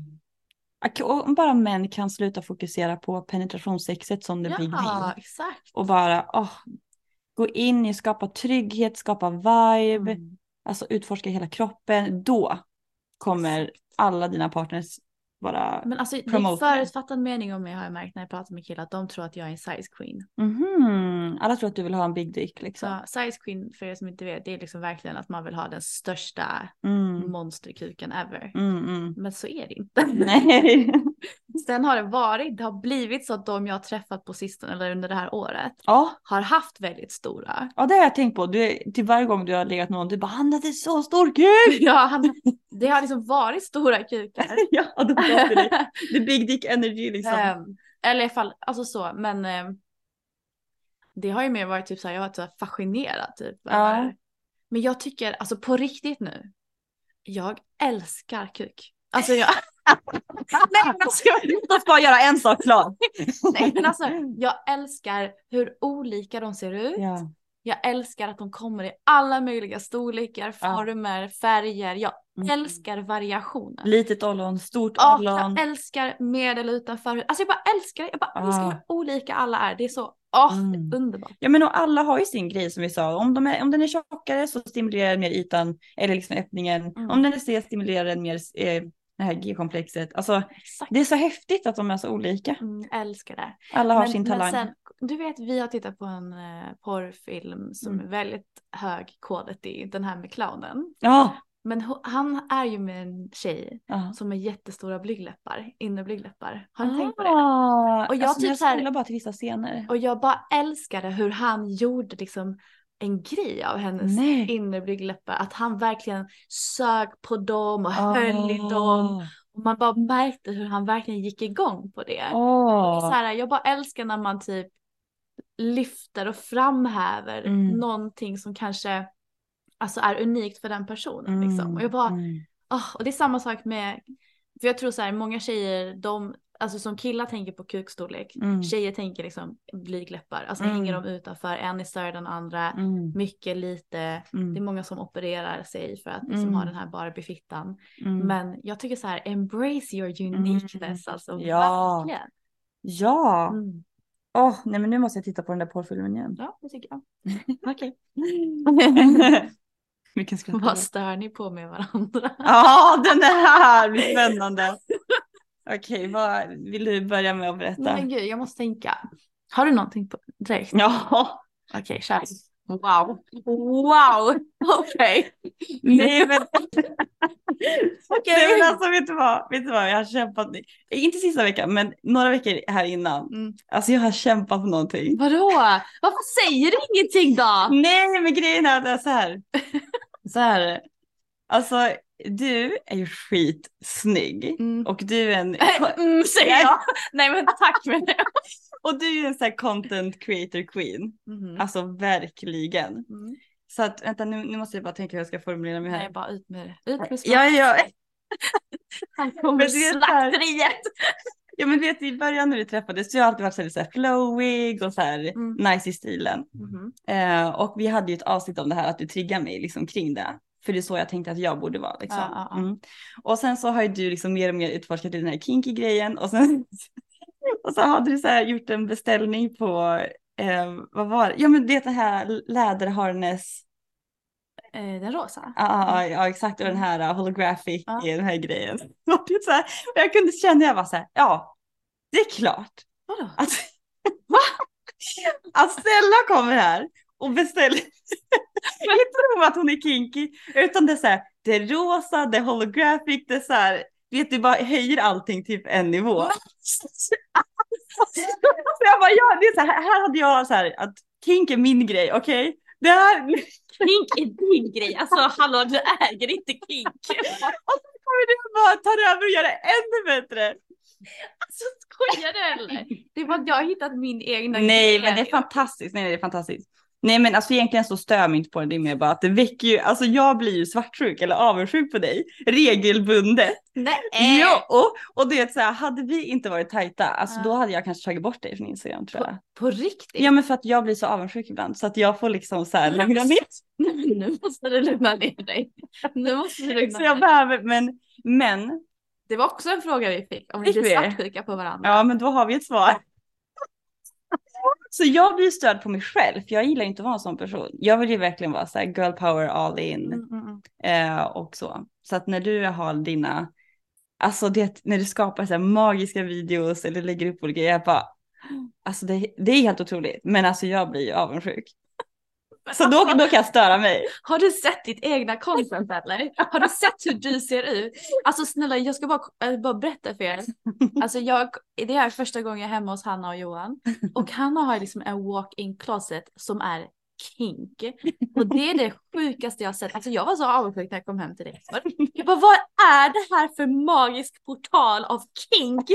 och Om bara män kan sluta fokusera på penetrationssexet som the big ja exakt. Och bara åh, gå in i, skapa trygghet, skapa vibe, Mm. alltså utforska hela kroppen. Då kommer alla dina partners vara Men alltså det är förutfattad mening om mig har jag märkt när jag pratar med killar att de tror att jag är en size queen. Mhm. Alla tror att du vill ha en big dick liksom. Så size queen för er som inte vet det är liksom verkligen att man vill ha den största Mm. monsterkuken ever. Mm, mm. Men så är det inte. Nej. [laughs] [laughs] Sen har det varit, det har blivit så att de jag har träffat på sistone eller under det här året ja, har haft väldigt stora. ja, det har jag tänkt på. Du, till varje gång du har legat med någon, du bara han hade så stor kuk. [laughs] Ja, han, det har liksom varit stora kukar. [laughs] ja, du det. The [laughs] big dick energy liksom. Ehm, eller i alla fall, alltså så, men ehm, det har ju mer varit typ så här, jag har varit så fascinerad typ. Ja. Men jag tycker, alltså på riktigt nu, jag älskar kuk. Alltså jag, nej men alltså jag, oss bara göra en sak klar. nej men alltså jag älskar hur olika de ser ut. Ja. Jag älskar att de kommer i alla möjliga storlekar, Ja. former, färger. Jag Mm. älskar variationen. Litet ollon, stort Ja, ollon. jag älskar med eller utanför. Alltså jag bara älskar. Jag bara Ja. älskar hur olika alla är. Det är så, åh, det Mm. underbart. Ja men och alla har ju sin grej som vi sa. Om, de är, om den är tjockare så stimulerar den mer ytan eller liksom öppningen. Mm. Om den är C stimulerar den mer eh, det här G-komplexet. Alltså Exakt. det är så häftigt att de är så olika. Mm, älskar det. Alla har men, sin talang. Sen, du vet, vi har tittat på en eh, porrfilm som Mm. är väldigt hög quality, den här med clownen. Ja. Men han är ju med en tjej ja. som har jättestora blygdläppar, innerblygdläppar. Har ni tänkt på det? Ah, Och jag alltså, typ jag så här- bara till vissa scener. Och jag bara älskade hur han gjorde liksom en grej av hennes Nej. innerblygdläppar. Att han verkligen sög på dem och Ah. höll i dem. Och man bara märkte hur han verkligen gick igång på det. Åh. Så här, jag bara älskar när man typ lyfter och framhäver Mm. någonting som kanske alltså, är unikt för den personen. Liksom. Och jag bara, mm. åh, och det är samma sak med, för jag tror så här, många tjejer, de, alltså som killar tänker på kukstorlek, Mm. tjejer tänker liksom blygdläppar, alltså Mm. hänger de utanför, en är större än den andra, Mm. mycket lite, det är Mm. många som opererar sig för att liksom Mm. ha den här Barbie-fittan. Mm. Men jag tycker så här, embrace your uniqueness, alltså Ja. verkligen. Ja. Mm. Åh, nej men nu måste jag titta på den där porrfilmen igen. Ja, det tycker jag. [laughs] Okej. [laughs] Vilken skratt. Vad stör ni på med varandra? Ja, den här blir spännande. [laughs] Okej, vad vill du börja med att berätta? Men gud, jag måste tänka. Har du någonting på direkt? Ja, Okej, kör. Wow. Wow. [laughs] [laughs] Okej. Nej men, Okej. Nej, men alltså vet du vad, vet du vad, jag har kämpat, inte sista veckan men några veckor här innan. Mm. Alltså jag har kämpat för någonting. Vadå? Varför säger du ingenting då? Nej men grejen är att det är så här. [laughs] Så här. Alltså du är ju skitsnygg Mm. och du är en Mm, säger jag. Nej men tack men [laughs] och du är en så här content creator queen. Mhm. Alltså verkligen. Mm. Så att vänta nu, nu måste jag bara tänka hur jag ska formulera mig här. Nej bara ut med det. Ut med Ja, ja, [laughs] Här kommer slakteriet. ja men vet i början när vi träffades så har jag alltid varit så här, så här flowig och så här Mm. nice i stilen. Mhm. Eh, och vi hade ju ett avsnitt om det här att du triggar mig liksom kring det. För det är så jag tänkte att jag borde vara liksom. Ja, ja. Mm. Och sen så har ju du liksom mer och mer utforskat den här kinky grejen och sen [laughs] och så hade du så här gjort en beställning på eh, vad var det? Ja men det är det här läderharness. Eh, den rosa? Ja, ja, ja exakt och den här uh, holographic Ja. den här grejen. [laughs] Och, det så här, och jag kunde känna jag var så här, ja det är klart Vadå? att, [laughs] att Stella kommer här och beställer. [laughs] Jag tror att hon är kinky utan det är så här, det är rosa, det är holographic, det är så här, vet du bara höjer allting typ en nivå. [laughs] så jag bara, ja det är så här, här hade jag så här att kink är min grej, okej? Det här, Kink är din grej. Alltså hallå du äger inte kink. [laughs] och så kommer du bara ta över och göra det ännu bättre. Alltså skojar du eller? Det är bara att jag har hittat min egna Nej grej. men det är fantastiskt, nej det är fantastiskt. Nej men alltså egentligen så stör jag mig inte på det, det är mer bara att det väcker ju, alltså jag blir ju svartsjuk eller avundsjuk på dig regelbundet. Nej. Ja, och, och det är så här, hade vi inte varit tajta, alltså Ja. då hade jag kanske tagit bort dig från Instagram tror jag. På riktigt? Ja men för att jag blir så avundsjuk ibland så att jag får liksom så här lugna ner [laughs] nu måste du lugna ner dig. Nu måste du lugna Så jag ner dig. behöver, men, men, Det var också en fråga vi fick. Om vi blir svartsjuka på varandra. ja men då har vi ett svar. Så jag blir störd på mig själv, för jag gillar inte att vara en sån person. Jag vill ju verkligen vara så här girl power all in. Mm, mm, mm. Eh, och så. Så att när du har dina, alltså det, när du skapar så här magiska videos eller lägger upp olika jag bara, alltså det, det är helt otroligt. Men alltså jag blir ju avundsjuk. Så då, då kan jag störa mig. Har du sett ditt egna content eller? Har du sett hur du ser ut? Alltså snälla jag ska bara, bara berätta för er. Alltså jag, det är första gången jag är hemma hos Hanna och Johan. Och Hanna har liksom en walk-in closet som är kink. Och det är det sjukaste jag har sett. Alltså jag var så avundsjuk när jag kom hem till dig. Jag bara vad är det här för magisk portal av kink?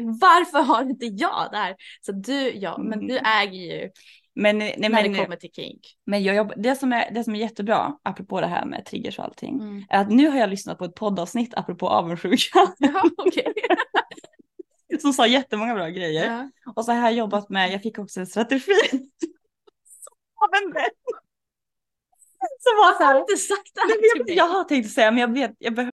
Varför har inte jag det här? Så du, ja, men du äger ju Men, nej, när men, det kommer till kink. men jag jobbar, det, som är, det som är jättebra, apropå det här med triggers och allting, Mm. är att nu har jag lyssnat på ett poddavsnitt apropå avundsjuka [laughs] Ja, okej. [laughs] som sa jättemånga bra grejer. Ja. Och så har jag jobbat med, jag fick också en strategi. [laughs] av en vän. Som var så Jag har här, inte sagt det här jag, jag har tänkt säga men jag vet, jag behöver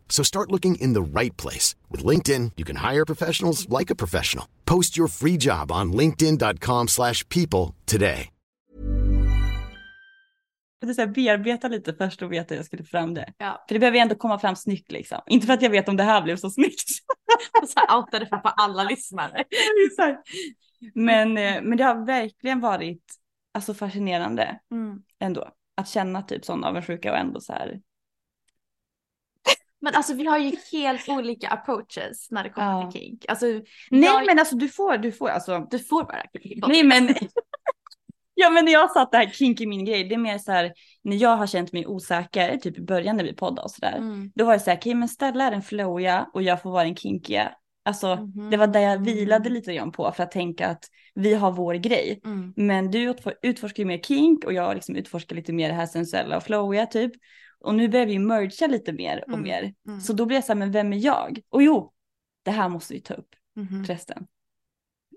So start looking in the right place. With LinkedIn, you can hire professionals like a professional. Post your free job on linkedin.com slash people today. jag så här bearbeta lite först och veta att jag skulle få fram det. Ja. För det behöver ju ändå komma fram snyggt liksom. Inte för att jag vet om det här blev så snyggt. Och [laughs] så här outade för alla lyssnare. Men, eh, men det har verkligen varit alltså, fascinerande Mm. ändå. Att känna typ sån avundsjuka och ändå så här. Men alltså vi har ju helt olika approaches när det kommer Ja. till kink. Alltså Nej jag, men alltså du får, du får alltså. du får bara kink. Nej men. [laughs] Ja men när jag satt det här kink i min grej, det är mer så här när jag har känt mig osäker, typ i början när vi poddade och sådär. Mm. Då var det så här, okej men Stella är den flowiga och jag får vara den kinkiga. Alltså Mhm. det var där jag vilade lite grann på för att tänka att vi har vår grej. Mm. Men du utfor- utforskar ju mer kink och jag liksom utforskar lite mer det här sensuella och flowiga typ. Och nu börjar vi mergea lite mer och Mm. mer. Mm. Så då blir jag så här, men vem är jag? Och jo, det här måste vi ta upp Mhm. förresten.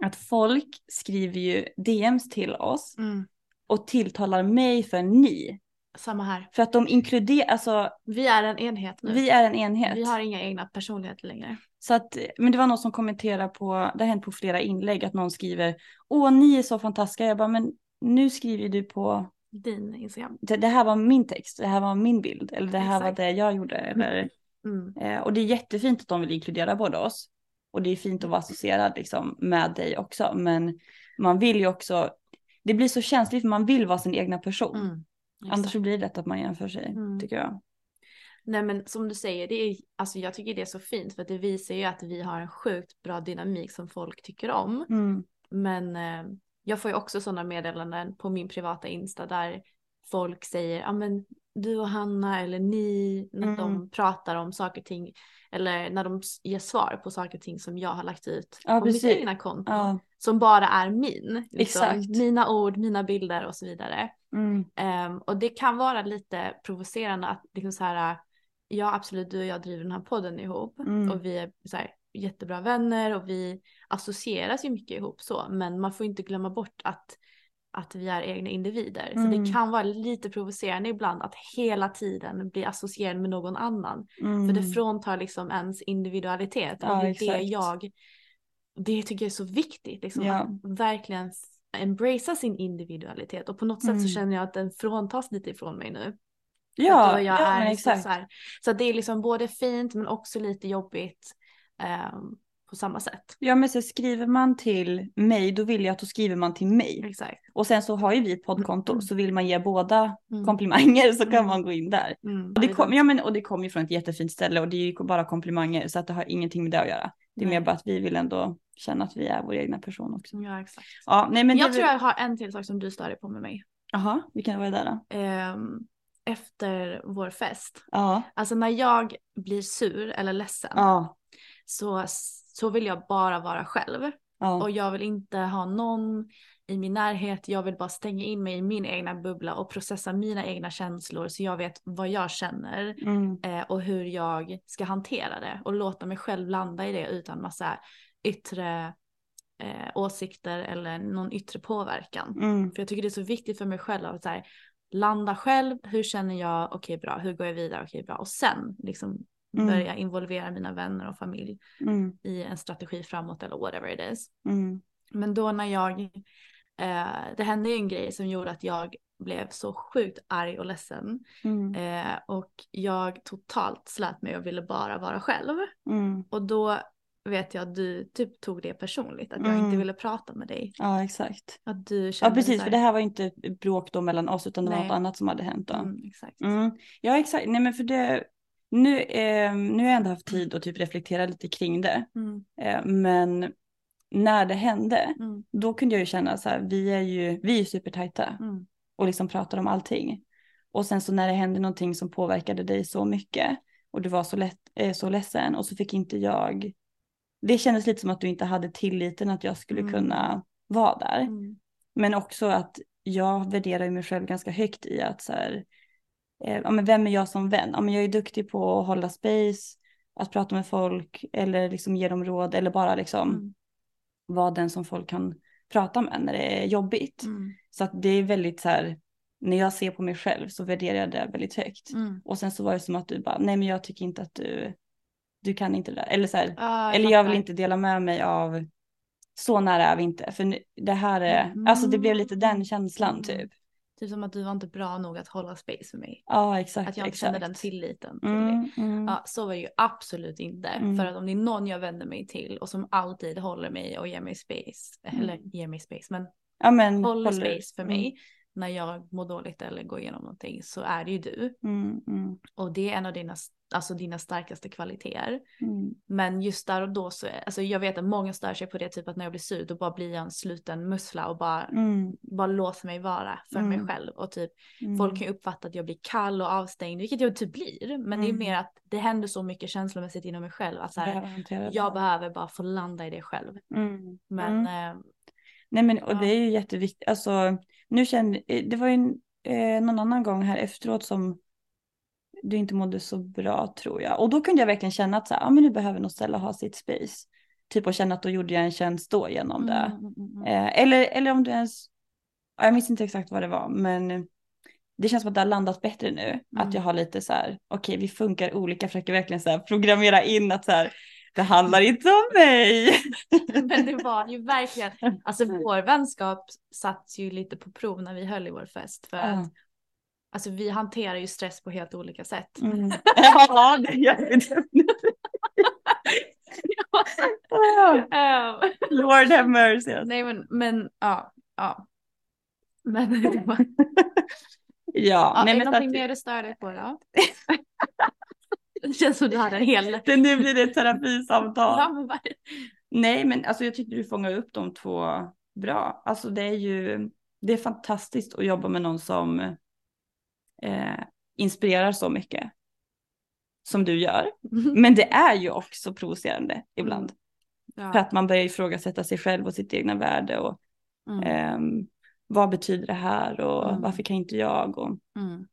Att folk skriver ju DMs till oss Mm. och tilltalar mig för ni. Samma här. För att de inkluderar, alltså Vi är en enhet nu. vi är en enhet. Vi har inga egna personligheter längre. Så att, men det var någon som kommenterade på, det har hänt på flera inlägg, att någon skriver Åh, ni är så fantastiska. Jag bara, men nu skriver du på, Din Instagram. det, det här var min text, det här var min bild, eller det här Exakt. var det jag gjorde. Eller, Mm. eh, och det är jättefint att de vill inkludera båda oss. Och det är fint att vara associerad liksom, med dig också. Men man vill ju också, det blir så känsligt för man vill vara sin egna person. Mm. Annars så blir det lätt att man jämför sig, Mm. tycker jag. Nej men som du säger, det är, alltså jag tycker det är så fint för att det visar ju att vi har en sjukt bra dynamik som folk tycker om. Mm. Men eh, jag får ju också sådana meddelanden på min privata Insta där folk säger, ja men du och Hanna eller ni, när Mm. de pratar om saker och ting eller när de ger svar på saker och ting som jag har lagt ut Ja, på mitt egna konto. Ja. Som bara är min. Liksom. Exakt. Mina ord, mina bilder och så vidare. Mm. Ehm, och det kan vara lite provocerande att liksom så här, ja absolut du och jag driver den här podden ihop Mm. och vi är så här, jättebra vänner och vi associeras ju mycket ihop så men man får inte glömma bort att, att vi är egna individer. Så Mm. det kan vara lite provocerande ibland att hela tiden bli associerad med någon annan. Mm. För det fråntar liksom ens individualitet. Ja, och det är exakt. det jag, det tycker jag är så viktigt. Liksom, Ja. Att verkligen embracea sin individualitet. Och på något sätt Mm. så känner jag att den fråntas lite ifrån mig nu. Ja, jag ja är exakt. Så, här, så det är liksom både fint men också lite jobbigt ehm, på samma sätt. Ja men så skriver man till mig då vill jag att då skriver man till mig. Exakt. Och sen så har ju vi ett poddkonto Mm. så vill man ge båda Mm. komplimanger så kan Mm. man gå in där. Mm, Och det, kom, sant. ja, men, och det kommer ju från ett jättefint ställe och det är ju bara komplimanger så att det har ingenting med det att göra. Det är mer bara att vi vill ändå känna att vi är vår egna person också. Ja exakt. Ja, nej men jag det tror jag har en till sak som du stör dig på med mig. Jaha, vilken var det där då? Ehm, efter vår fest. Ja. Alltså när jag blir sur eller ledsen Ja. Så, så vill jag bara vara själv. Ja. Och jag vill inte ha någon i min närhet. Jag vill bara stänga in mig i min egna bubbla och processa mina egna känslor så jag vet vad jag känner Mm. eh, och hur jag ska hantera det och låta mig själv landa i det utan massa yttre eh, åsikter eller någon yttre påverkan. Mm. För jag tycker det är så viktigt för mig själv att så här, landa själv, hur känner jag, okej bra, hur går jag vidare, okej bra och sen liksom Mm. börja involvera mina vänner och familj Mm. i en strategi framåt eller whatever it is. Mm. Men då när jag, eh, det hände ju en grej som gjorde att jag blev så sjukt arg och ledsen. Mm. Eh, och jag totalt slät mig och ville bara vara själv. Mm. Och då vet jag att du typ tog det personligt, att jag Mm. inte ville prata med dig. Ja, exakt. Att du Ja, kände precis, så för här- det här var inte bråk då mellan oss utan det var Nej. något annat som hade hänt då. Mm, exakt. Mm. Ja, exakt. Nej, men för det, nu, eh, nu har jag ändå haft tid att typ reflektera lite kring det. Mm, Eh, men när det hände, mm, då kunde jag ju känna så här, vi är ju, vi är supertajta mm, och liksom pratar om allting. Och sen så när det hände någonting som påverkade dig så mycket och du var så, lätt, eh, så ledsen och så fick inte jag, det kändes lite som att du inte hade tilliten att jag skulle Mm. kunna vara där. mm, Men också att jag värderar mig själv ganska högt i att så här, eh, ja, men vem är jag som vän? Ja, men jag är duktig på att hålla space, att prata med folk eller liksom ge dem råd eller bara liksom mm, vara den som folk kan prata med när det är jobbigt. mm, Så att det är väldigt så här, när jag ser på mig själv så värderar jag det väldigt högt. mm. Och sen så var det som att du bara, nej men jag tycker inte att du, du kan inte det där. Eller så här, Ja, eller jag vill inte dela med mig av, så nära är vi inte. För det här är, alltså det blev lite den känslan Mm. typ. Typ som att du var inte bra nog att hålla space för mig. Ja exakt. Att jag inte kände den tilliten till dig. Mm, mm, Ja, så var det ju absolut inte. Mm. För att om det är någon jag vänder mig till och som alltid håller mig och ger mig space, Mm. eller ger mig space, men ja, men, håller håller- space för mm, mig, när jag mår dåligt eller går igenom någonting så är det ju du. Mm, mm, Och det är en av dina, alltså dina starkaste kvaliteter. mm. Men just där och då så, alltså jag vet att många stör sig på det, typ att när jag blir sur då bara blir jag en sluten mussla och bara, Mm, bara låser mig vara för Mm. mig själv. Och typ mm. folk kan ju uppfatta att jag blir kall och avstängd, vilket jag typ blir. Men det är Mm. mer att det händer så mycket känslomässigt inom mig själv. Att så här, jag behöver bara få landa i det själv. Mm, Men mm. eh, Nej men och Ja. det är ju jätteviktigt. Alltså nu kände, eh, det var ju en, eh, någon annan gång här efteråt som du inte mådde så bra tror jag. Och då kunde jag verkligen känna att så här, ja, men nu behöver nog Stella ha sitt space. Typ och känna att då gjorde jag en tjänst då genom det. mm, mm, mm, mm. Eh, eller, eller om du ens, ja, jag minns inte exakt vad det var men det känns som att det har landat bättre nu. Mm. Att jag har lite så här, okej vi funkar olika, försöker verkligen så här programmera in att så här, det handlar inte om mig. [laughs] Men det var ju verkligen, alltså vår vänskap satt ju lite på prov när vi höll i vår fest. För Ja. att alltså, vi hanterar ju stress på helt olika sätt. Mm. [laughs] ja, det gör vi definitivt. Lord have mercy. nej men, men ja, ja. Men det var, Ja, ja, nej är det någonting att, mer du stör dig på då? [laughs] [laughs] det känns som du hade en hel... det, nu blir det ett terapisamtal. [laughs] Ja, men vad- Nej, men alltså jag tyckte du fångar upp de två bra. Alltså det är ju, det är fantastiskt att jobba med någon som eh, inspirerar så mycket. Som du gör. [laughs] Men det är ju också provocerande ibland. För ja. att man börjar ifrågasätta sig själv och sitt egna värde och mm, ehm, vad betyder det här och Mm. varför kan inte jag? Och, mm,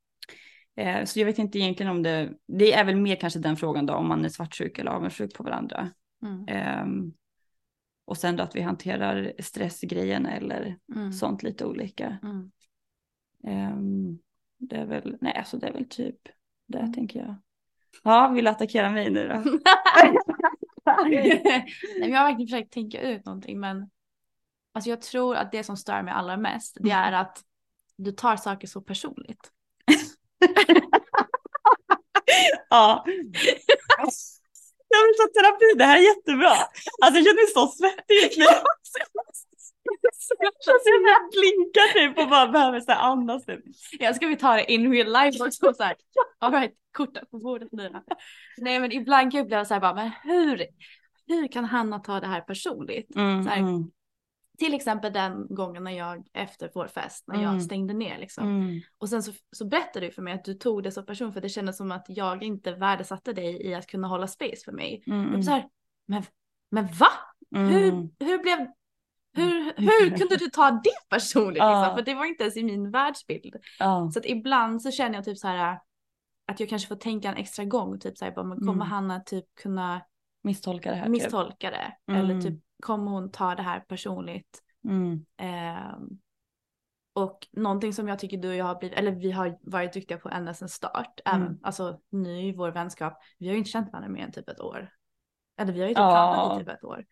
eh, så jag vet inte egentligen om det, det är väl mer kanske den frågan då om man är svartsjuk eller avundsjuk på varandra. mm, Ehm, och sen då att vi hanterar stressgrejen eller mm, sånt lite olika. mm. Ehm, det är väl, nej alltså det är väl typ det Mm. tänker jag. Ja, vill du attackera mig nu då? [laughs] Nej, men jag har verkligen försökt tänka ut någonting men alltså jag tror att det som stör mig allra mest det är att du tar saker så personligt. Ja. Jag vill ta terapi, det här är jättebra. Alltså jag känner mig så svettig just nu. Jag känner att jag blinkar typ och bara behöver så här andas typ. Ja, ska vi ta det in real life också så här. All right, kortet på bordet nu. Nej men ibland kan jag uppleva så här bara, men hur, hur kan Hanna ta det här personligt? Mm, Så här, mm, Till exempel den gången när jag efter vår fest, när Mm. jag stängde ner liksom. mm, Och sen så, så berättade du för mig att du tog det som person för det kändes som att jag inte värdesatte dig i att kunna hålla space för mig. mm, Jag mm, var så här, men, men va? Hur, mm. hur blev... Hur, hur kunde du ta det personligt? Liksom? För det var inte ens i min världsbild. Ja. Så att ibland så känner jag typ så här att jag kanske får tänka en extra gång. Typ så här, bara, kommer Mm. Hanna typ kunna Misstolka det här typ. misstolka det? Mm. Eller typ kommer hon ta det här personligt? Mm, Ehm, och någonting som jag tycker du och jag har blivit, eller vi har varit duktiga på ända sedan start. Mm. Även, alltså nu i vår vänskap, vi har ju inte känt varandra mer än typ ett år. Eller vi har ju typ Ja. pratat i typ ett år.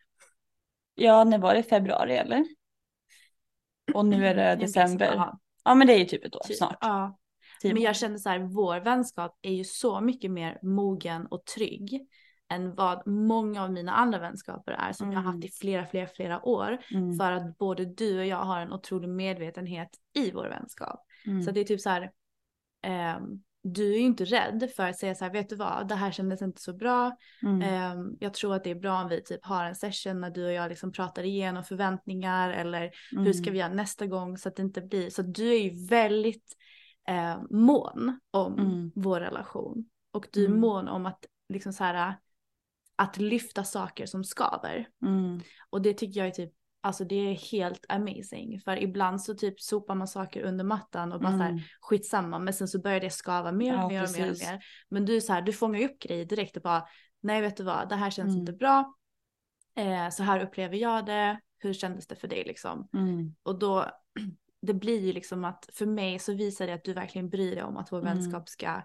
Ja, när var det? Februari eller? Och nu är det minns december. ja, Ja, men det är ju typ ett år typ. snart. Ja. Men jag kände så här, vår vänskap är ju så mycket mer mogen och trygg än vad många av mina andra vänskaper är som jag har haft i flera, flera, flera år. Mm, För att både du och jag har en otrolig medvetenhet i vår vänskap. mm, Så det är typ så här, ehm, du är ju inte rädd för att säga så här, vet du vad, det här kändes inte så bra. mm, Ehm, jag tror att det är bra om vi typ har en session när du och jag liksom pratar igenom förväntningar eller hur ska mm, vi göra nästa gång så att det inte blir, så du är ju väldigt eh, mån om Mm. vår relation. Och du är Mm. mån om att liksom så här, att lyfta saker som skaver. mm, Och det tycker jag är typ, alltså det är helt amazing. För ibland så typ sopar man saker under mattan och bara så här, mm. skitsamma. Men sen så börjar det skava mer och Ja, mer och mer och mer. Men du så här, du fångar upp grejer direkt och bara, nej vet du vad, det här känns Mm. inte bra. Eh, så här upplever jag det. Hur kändes det för dig liksom? Mm, Och då, [clears throat] det blir ju liksom att för mig så visar det att du verkligen bryr dig om att vår Mm. vänskap ska,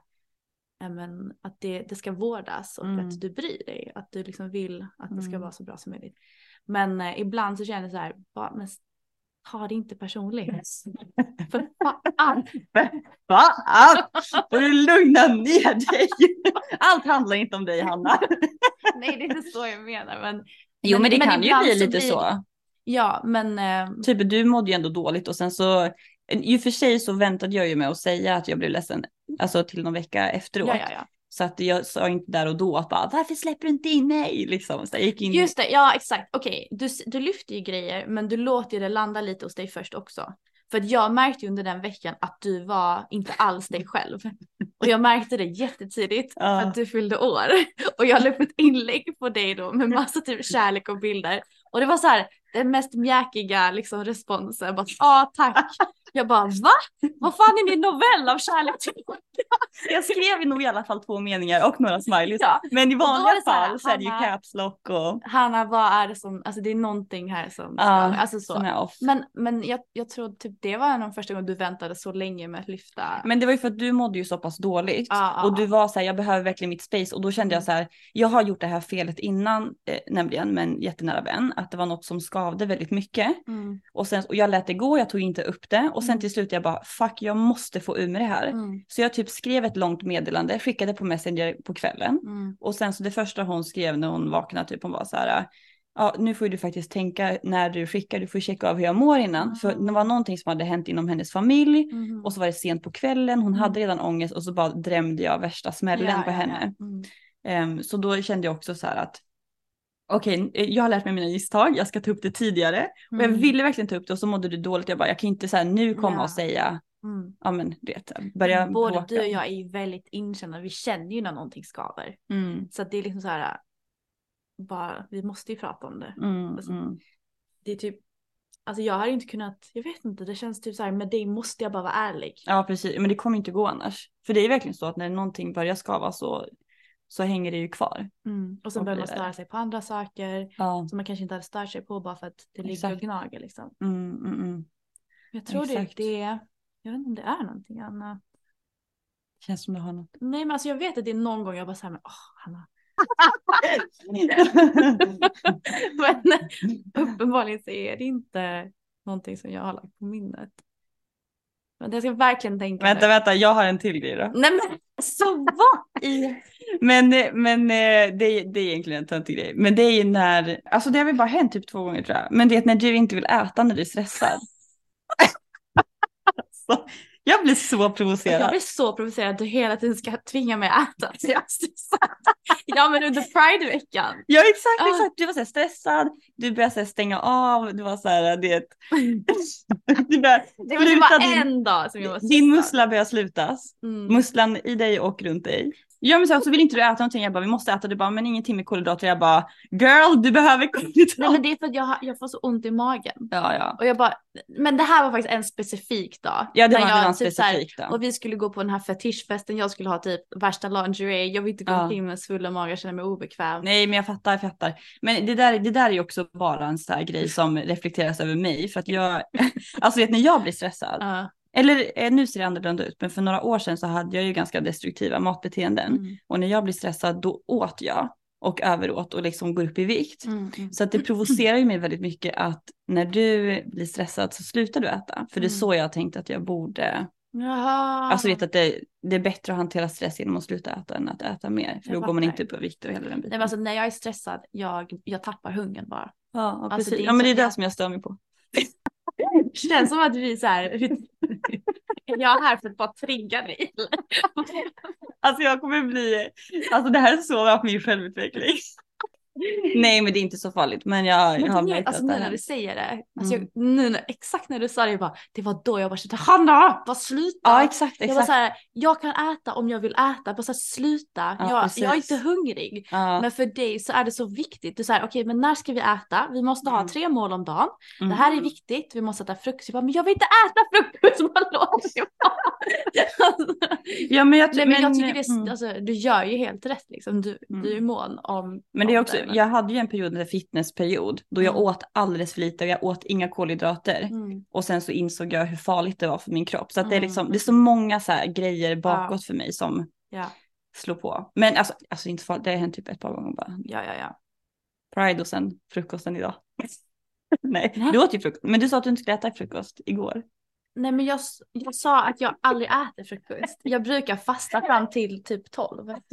ja, men, att det, det ska vårdas och Mm. att du bryr dig. Att du liksom vill att det ska Mm. vara så bra som möjligt. Men eh, ibland så känner jag så här, bara, men ta det inte personligt. [laughs] för fan. [laughs] Fan! Får du lugna ner dig? [laughs] Allt handlar inte om dig Hanna. Nej det är inte så jag menar. Men, Jo men det kan ju bli lite blir- så. Ja men eh, Typ du mådde ju ändå dåligt och sen så I och för sig så väntade jag ju med att säga att jag blev ledsen, alltså till någon vecka efteråt. Ja, ja, ja. Så att jag sa inte där och då att bara, varför släpper du inte in mig? Liksom. Så jag gick in. Just det, ja exakt. Okej, du, du lyfter ju grejer men du låter det landa lite hos dig först också. För att jag märkte under den veckan att du var inte alls dig själv. Och jag märkte det jättetidigt Ja. att du fyllde år. Och jag la upp ett inlägg på dig då med massa typ kärlek och bilder. Och det var så här den mest mjäkiga liksom responsen. Bara ja tack. Jag bara va? Vad fan är din novell av kärlek till [laughs] Jag skrev nog i alla fall två meningar och några smileys. Ja. Men i vanliga så här, fall så är det ju Hanna- caps lock och Hanna vad är det som, alltså det är någonting här som, Ja, alltså så. som är off. Men, men jag, jag tror typ det var en av de första gångerna du väntade så länge med att lyfta. Men det var ju för att du mådde ju så pass dåligt. Ja, ja, och du var så här, jag behöver verkligen mitt space. Och då kände jag så här, jag har gjort det här felet innan, eh, nämligen med en jättenära vän. Att det var något som skavde väldigt mycket. Mm. Och, sen, och jag lät det gå, jag tog inte upp det. Och sen Mm. till slut jag bara, fuck jag måste få ur mig det här. Mm. Så jag typ skrev ett långt meddelande, skickade på Messenger på kvällen. Mm. Och sen så det första hon skrev när hon vaknade, typ hon var så här, ja nu får du faktiskt tänka när du skickar, du får checka av hur jag mår innan. För det var någonting som hade hänt inom hennes familj. Mhm. Och så var det sent på kvällen, hon Mm. hade redan ångest och så bara drämde jag värsta smällen Ja, på ja, henne. ja. Mm. Ehm, så då kände jag också så här att okej, eh, jag har lärt mig mina misstag, jag ska ta upp det tidigare. Och jag Mm. ville verkligen ta upp det och så mådde du dåligt. Jag bara, jag kan inte så här nu komma Ja. och säga, Mm. ja men du vet, börja Både bråka. du och jag är ju väldigt inkända, vi känner ju när någonting skaver. Mm, Så det är liksom så här, bara, vi måste ju prata om det. mm, Alltså, mm. Det är typ, alltså jag har inte kunnat, jag vet inte, det känns typ så här, med dig måste jag bara vara ärlig. Ja precis, men det kommer inte gå annars. För det är verkligen så att när någonting börjar skava så, så hänger det ju kvar. Mm. Och sen börjar man störa sig på andra saker Ja. som man kanske inte hade stört sig på bara för att det ligger och gnager liksom. Mm, mm, mm. Jag tror Exakt. det, det, jag vet inte om det är någonting Anna. Känns som du har något. Nej men alltså jag vet att det är någon gång jag bara såhär, men åh Hanna. [laughs] men uppenbarligen så är det inte någonting som jag har lagt på minnet. Men jag ska verkligen tänka vänta, nu. vänta, jag har en till grej då. Nej men så vad i? Men, men eh, det, är- det är egentligen en töntig grej. Men det är ju när, alltså det har väl bara hänt typ två gånger tror jag. Men det är när du inte vill äta när du är stressad. alltså, [laughs] jag blir så Jag provocerad. blir så provocerad att du hela tiden ska tvinga mig att äta. Så jag är stressad. [laughs] Ja men under Pride-veckan. Ja exakt, exakt. Du var så här stressad, du började så här stänga av, du var så här, det [laughs] du började Det var bara din, en dag som jag var din stressad. mussla börjar slutas. Mm. Musslan i dig och runt dig. Ja men så, så vill inte du äta någonting, jag bara vi måste äta, du bara men ingenting med kolhydrater, jag bara girl du behöver Nej kolhydrater. men det är för att jag, jag får så ont i magen. Ja ja. Och jag bara, men det här var faktiskt en specifik dag. Ja det var, jag det var en typ specifik då. Och vi skulle gå på den här fetischfesten, jag skulle ha typ värsta lingerie, jag vill inte gå Ja. omkring med svullen mage, jag känner mig obekväm. Nej men jag fattar, jag fattar. Men det där, det där är också bara en sån här grej som reflekteras över mig. För att jag, [laughs] alltså vet när jag blir stressad, Ja. Eller eh, nu ser det annorlunda ut, men för några år sedan så hade jag ju ganska destruktiva matbeteenden. Mm. Och när jag blir stressad då åt jag och överåt och liksom går upp i vikt. Mm, mm. Så att det provocerar ju mig väldigt mycket att när du blir stressad så slutar du äta. För det är Mm. så jag har tänkt att jag borde, Jaha. alltså vet att det, det är bättre att hantera stress genom att sluta äta än att äta mer. För Jag då går man inte upp i vikt och hela den Nej biten. men alltså när jag är stressad, jag, jag tappar hungern bara. Ja, ja, Alltså, precis. det är ja men det är det jävla- som jag stör mig på. [laughs] Det känns som att vi så här, jag är här för att bara trigga dig. Alltså jag kommer bli, alltså det här är så bra för min självutveckling. Nej men det är inte så farligt men jag, jag har Men märkt alltså att nu när du säger det, alltså Mm. jag, nu, när- exakt när du sa det, jag bara, det var då jag bara kände Hanna, bara sluta. Ja exakt, Jag var exakt. så här, jag kan äta om jag vill äta, bara så här, sluta. Ja, jag, jag är inte hungrig. Ja, Men för dig så är det så viktigt. Du säger okej men när ska vi äta? Vi måste ha Mm. tre mål om dagen. mm. Det här är viktigt, vi måste äta frukost. Jag bara, men jag vill inte äta frukost! [laughs] Man låter. Ja men jag, Nej men jag tycker det mm. alltså, du gör ju helt rätt liksom. Du, Mm. du är mån om Men det är också, men- jag hade ju en period, en fitnessperiod, då jag Mm. åt alldeles för lite och jag åt inga kolhydrater. Mm. Och sen så insåg jag hur farligt det var för min kropp. Så det är Mm. liksom, det är så många så grejer bakåt för mig som Ja, slår på. Men alltså, alltså inte farligt, det har hänt typ ett par gånger bara. ja, ja. ja. Pride och sen frukosten idag. [laughs] Nej, Nej. du åt ju frukost. Men du sa att du inte skulle äta frukost igår. Nej men jag, jag sa att jag aldrig äter frukost. Jag brukar fasta fram till typ 12. [laughs]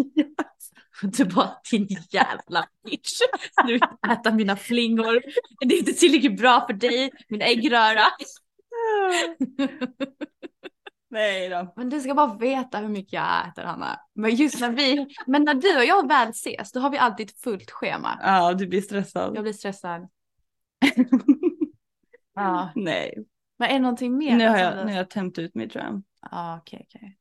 Du bara din jävla bitch. Du vill äta mina flingor. Det är inte tillräckligt bra för dig. Min äggröra. [laughs] Nej då. Men du ska bara veta hur mycket jag äter Hanna. Men just när vi, men när du och jag väl ses då har vi alltid ett fullt schema. Ja, du blir stressad. Jag blir stressad. [laughs] Ja. Nej, Men är det någonting mer? nu har, jag, nu har jag tömt ut mitt tror jag. Ja okej okej.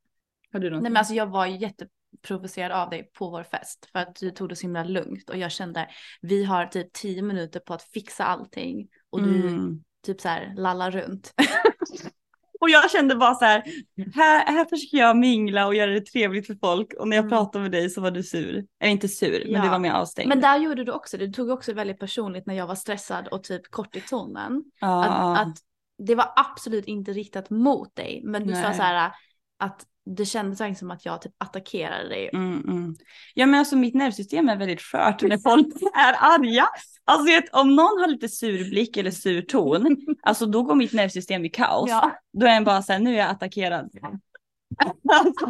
Har du någonting? Nej men alltså jag var ju jätteprovocerad av dig på vår fest för att du tog det så himla lugnt och jag kände vi har typ tio minuter på att fixa allting och du Mm. typ så här lallar runt. [laughs] Och jag kände bara så här, här, här försöker jag mingla och göra det trevligt för folk och när jag Mm. pratade med dig så var du sur. Eller inte sur, men Ja. du var mer avstängd. Men där gjorde du också, du tog också väldigt personligt när jag var stressad och typ kort i tonen. ja, Att, att det var absolut inte riktat mot dig men du sa Nej. så här att det kändes verkligen som att jag typ attackerade dig. Mm, mm. Ja men alltså mitt nervsystem är väldigt skört när [laughs] folk är arga. Alltså vet, om någon har lite sur blick eller sur ton, [laughs] alltså då går mitt nervsystem i kaos. Ja. Då är jag bara såhär, nu är jag attackerad. [laughs] alltså.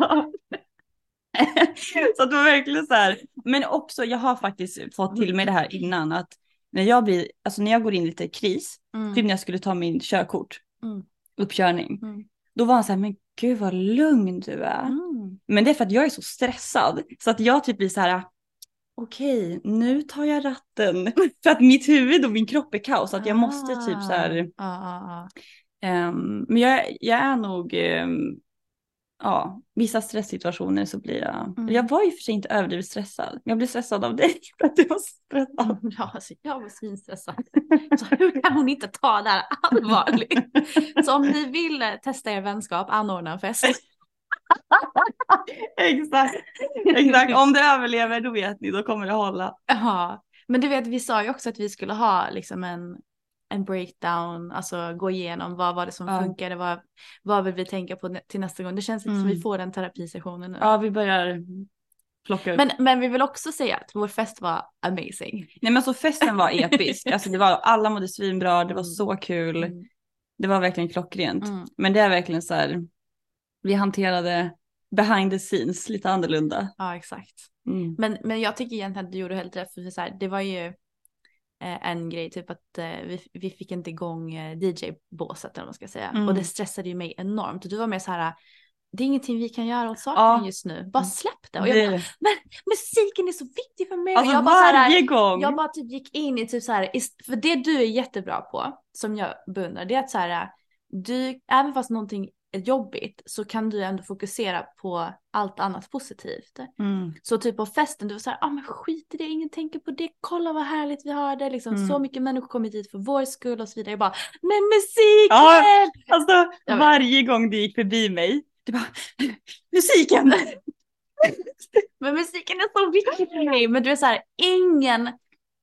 så att det var verkligen så här. Men också, jag har faktiskt fått till mig det här innan att när jag blir, alltså när jag går in i lite kris, Mm. typ när jag skulle ta min körkort, Mm. uppkörning, Mm. då var han så här, men gud vad lugn du är. Mm. Men det är för att jag är så stressad så att jag typ blir så här. Okej, nu tar jag ratten. [laughs] För att mitt huvud och min kropp är kaos. Så att jag måste typ så här. Ja, ja. ehm, men jag, jag är nog. ehm, ja, vissa stresssituationer så blir jag. Mm. Jag var ju för sig inte överdrivet stressad. Jag blev stressad av dig för att du var stressad. Ja, alltså, jag var svinstressad. Så hur kan hon inte ta det här allvarligt? Så om ni vill eh, testa er vänskap, anordna en fest. [laughs] Exakt. Exakt. Om det överlever då vet ni, då kommer det hålla. Ja, men du vet vi sa ju också att vi skulle ha liksom en, en breakdown, alltså gå igenom vad var det som Ja. funkade, vad, vad vill vi tänka på till nästa gång. Det känns lite som Mm. vi får den terapisessionen nu. Ja, vi börjar plocka upp. Men, men vi vill också säga att vår fest var amazing. Nej men alltså festen var [laughs] episk. Alltså det var, alla mådde svinbra, det var Mm. så kul. Mm. Det var verkligen klockrent. Mm. Men det är verkligen så här, vi hanterade behind the scenes lite annorlunda. Ja, exakt. Mm. Men, men jag tycker egentligen att du gjorde helt rätt för så här, det var ju en grej, typ att eh, vi, vi fick inte igång eh, DJ-båset eller vad man ska säga. Mm. Och det stressade ju mig enormt. Och du var mer så här, det är ingenting vi kan göra åt saken Ja. just nu, bara släpp det. Och jag bara, men musiken är så viktig för mig. alltså jag bara, så här, varje gång. jag bara typ gick in i typ så här, för det du är jättebra på, som jag beundrar, det är att så här, du, även fast någonting jobbigt så kan du ändå fokusera på allt annat positivt. Mm. Så typ på festen, du var såhär, ah men skit i det, ingen tänker på det, kolla vad härligt vi har det, liksom Mm. så mycket människor kommit hit för vår skull och så vidare. Jag bara, men musiken! Ja. Alltså varje gång du gick förbi mig, du bara [laughs] musiken. [laughs] Men musiken är så viktig för mig. Men du är såhär, ingen,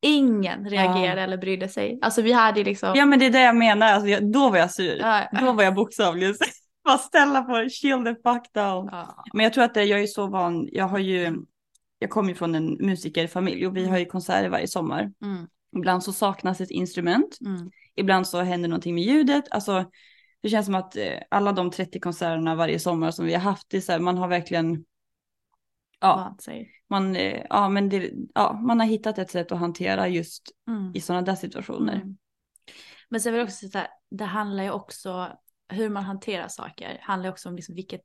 ingen reagerade eller brydde sig. Alltså vi hade liksom, ja men det är det jag menar, alltså, jag, då var jag sur. Ja, Då var jag bokstavligen [laughs] bara ställa på chill the fuck down. ja. Men jag tror att det, jag är så van, jag har ju, jag kommer ju från en musikerfamilj och vi har ju konserter varje sommar. Mm, Ibland så saknas ett instrument, mm, ibland så händer någonting med ljudet. Alltså det känns som att eh, alla de 30 konserterna varje sommar som vi har haft, det är så här, man har verkligen, ja, man, eh, ja, men det, ja, man har hittat ett sätt att hantera just Mm. i sådana där situationer. Mm. Men sen vill jag också säga, det handlar ju också, hur man hanterar saker, handlar också om liksom vilket,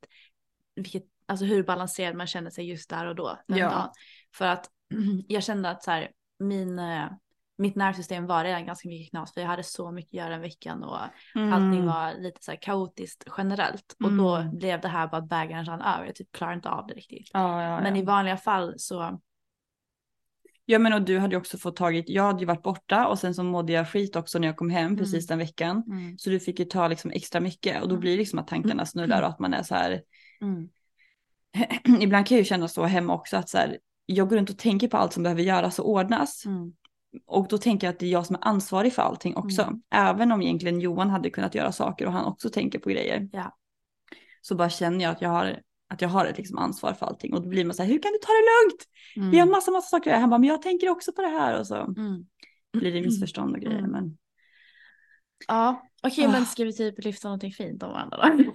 vilket, alltså hur balanserad man känner sig just där och då. Den Ja. dagen. För att [clears throat] jag kände att så här, min, eh, mitt nervsystem var redan ganska mycket knas, för jag hade så mycket att göra den veckan och allting Mm. var lite så här kaotiskt generellt. Och då Mm. blev det här bara att bägaren rann över, jag typ klarade inte av det riktigt. Ja, ja, Men i vanliga fall så, Ja men och du hade ju också fått tagit, jag hade ju varit borta och sen så mådde jag skit också när jag kom hem precis den veckan. mm, Så du fick ju ta liksom extra mycket och då Mm. blir det liksom att tankarna snurrar och att man är så här. mm, [clears throat] Ibland kan jag ju känna så hemma också att så här, jag går runt och tänker på allt som behöver göras och ordnas. mm, Och då tänker jag att det är jag som är ansvarig för allting också. Mm. Även om egentligen Johan hade kunnat göra saker och han också tänker på grejer. Ja. Så bara känner jag att jag har, att jag har ett liksom ansvar för allting. Och då blir man så här, hur kan du ta det lugnt? mm, Vi har massa, massa saker att göra. Han bara, men jag tänker också på det här. Och så mm. blir det missförstånd och grejer. Mm. Men... Ja, okej Ah. men ska vi typ lyfta någonting fint om varandra då? [laughs]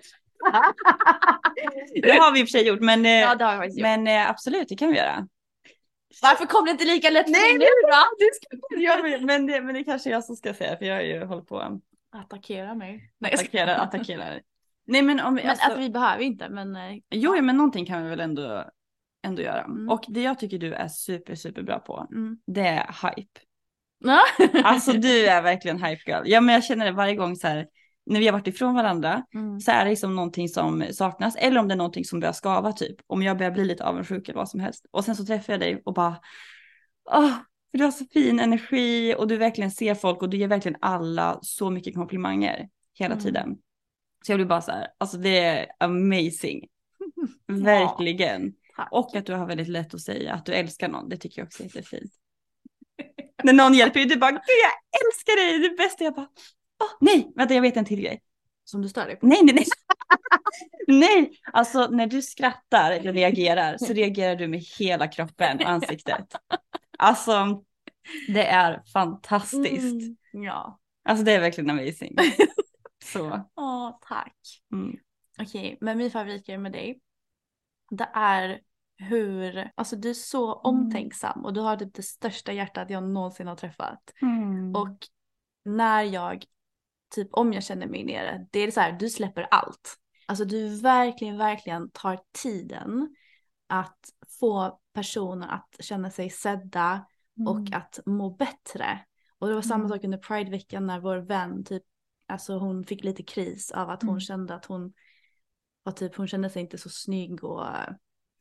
Det har vi i och för sig gjort, men, eh, Ja det har jag gjort. men eh, absolut, det kan vi göra. Varför kom det inte lika lätt Nej, nu då? [laughs] Ja, men, men, det, men det kanske jag som ska säga, för jag har ju hållit på. Attackera mig. Nej, jag attackerar, attackerar. Nej men om vi, Men alltså, alltså, vi behöver inte men. eh, jo ja, men någonting kan vi väl ändå, ändå göra. Mm. Och det jag tycker du är super super bra på, Mm. det är hype. [laughs] Alltså du är verkligen hype girl. Ja men jag känner det varje gång så här, när vi har varit ifrån varandra Mm. så är det liksom någonting som saknas. Eller om det är någonting som börjar skava typ. Om jag börjar bli lite avundsjuk eller vad som helst. Och sen så träffar jag dig och bara, för du har så fin energi och du verkligen ser folk och du ger verkligen alla så mycket komplimanger hela Mm. tiden. Så jag blir bara så här, alltså det är amazing. [laughs] Verkligen. Tack. Och att du har väldigt lätt att säga att du älskar någon, det tycker jag också är jättefint. [laughs] När någon hjälper dig, du bara, gud jag älskar dig, det är det bästa. Jag bara, åh, nej, vänta jag vet en till grej. Som du stör dig på. Nej, nej, nej. [laughs] nej, alltså när du skrattar eller reagerar så reagerar du med hela kroppen och ansiktet. Alltså, det är fantastiskt. Mm. Ja. Alltså det är verkligen amazing. Så. Åh, tack. Mm. Okej, men min favoritgrej med dig. Det är hur, alltså du är så Mm. omtänksam och du har typ det största hjärtat jag någonsin har träffat. Mm. Och när jag, typ om jag känner mig nere, det är så här, du släpper allt. Alltså du verkligen, verkligen tar tiden att få personer att känna sig sedda och att må bättre. Och det var samma Mm. sak under Prideveckan när vår vän typ, alltså hon fick lite kris av att hon Mm. kände att hon var typ, hon kände sig inte så snygg och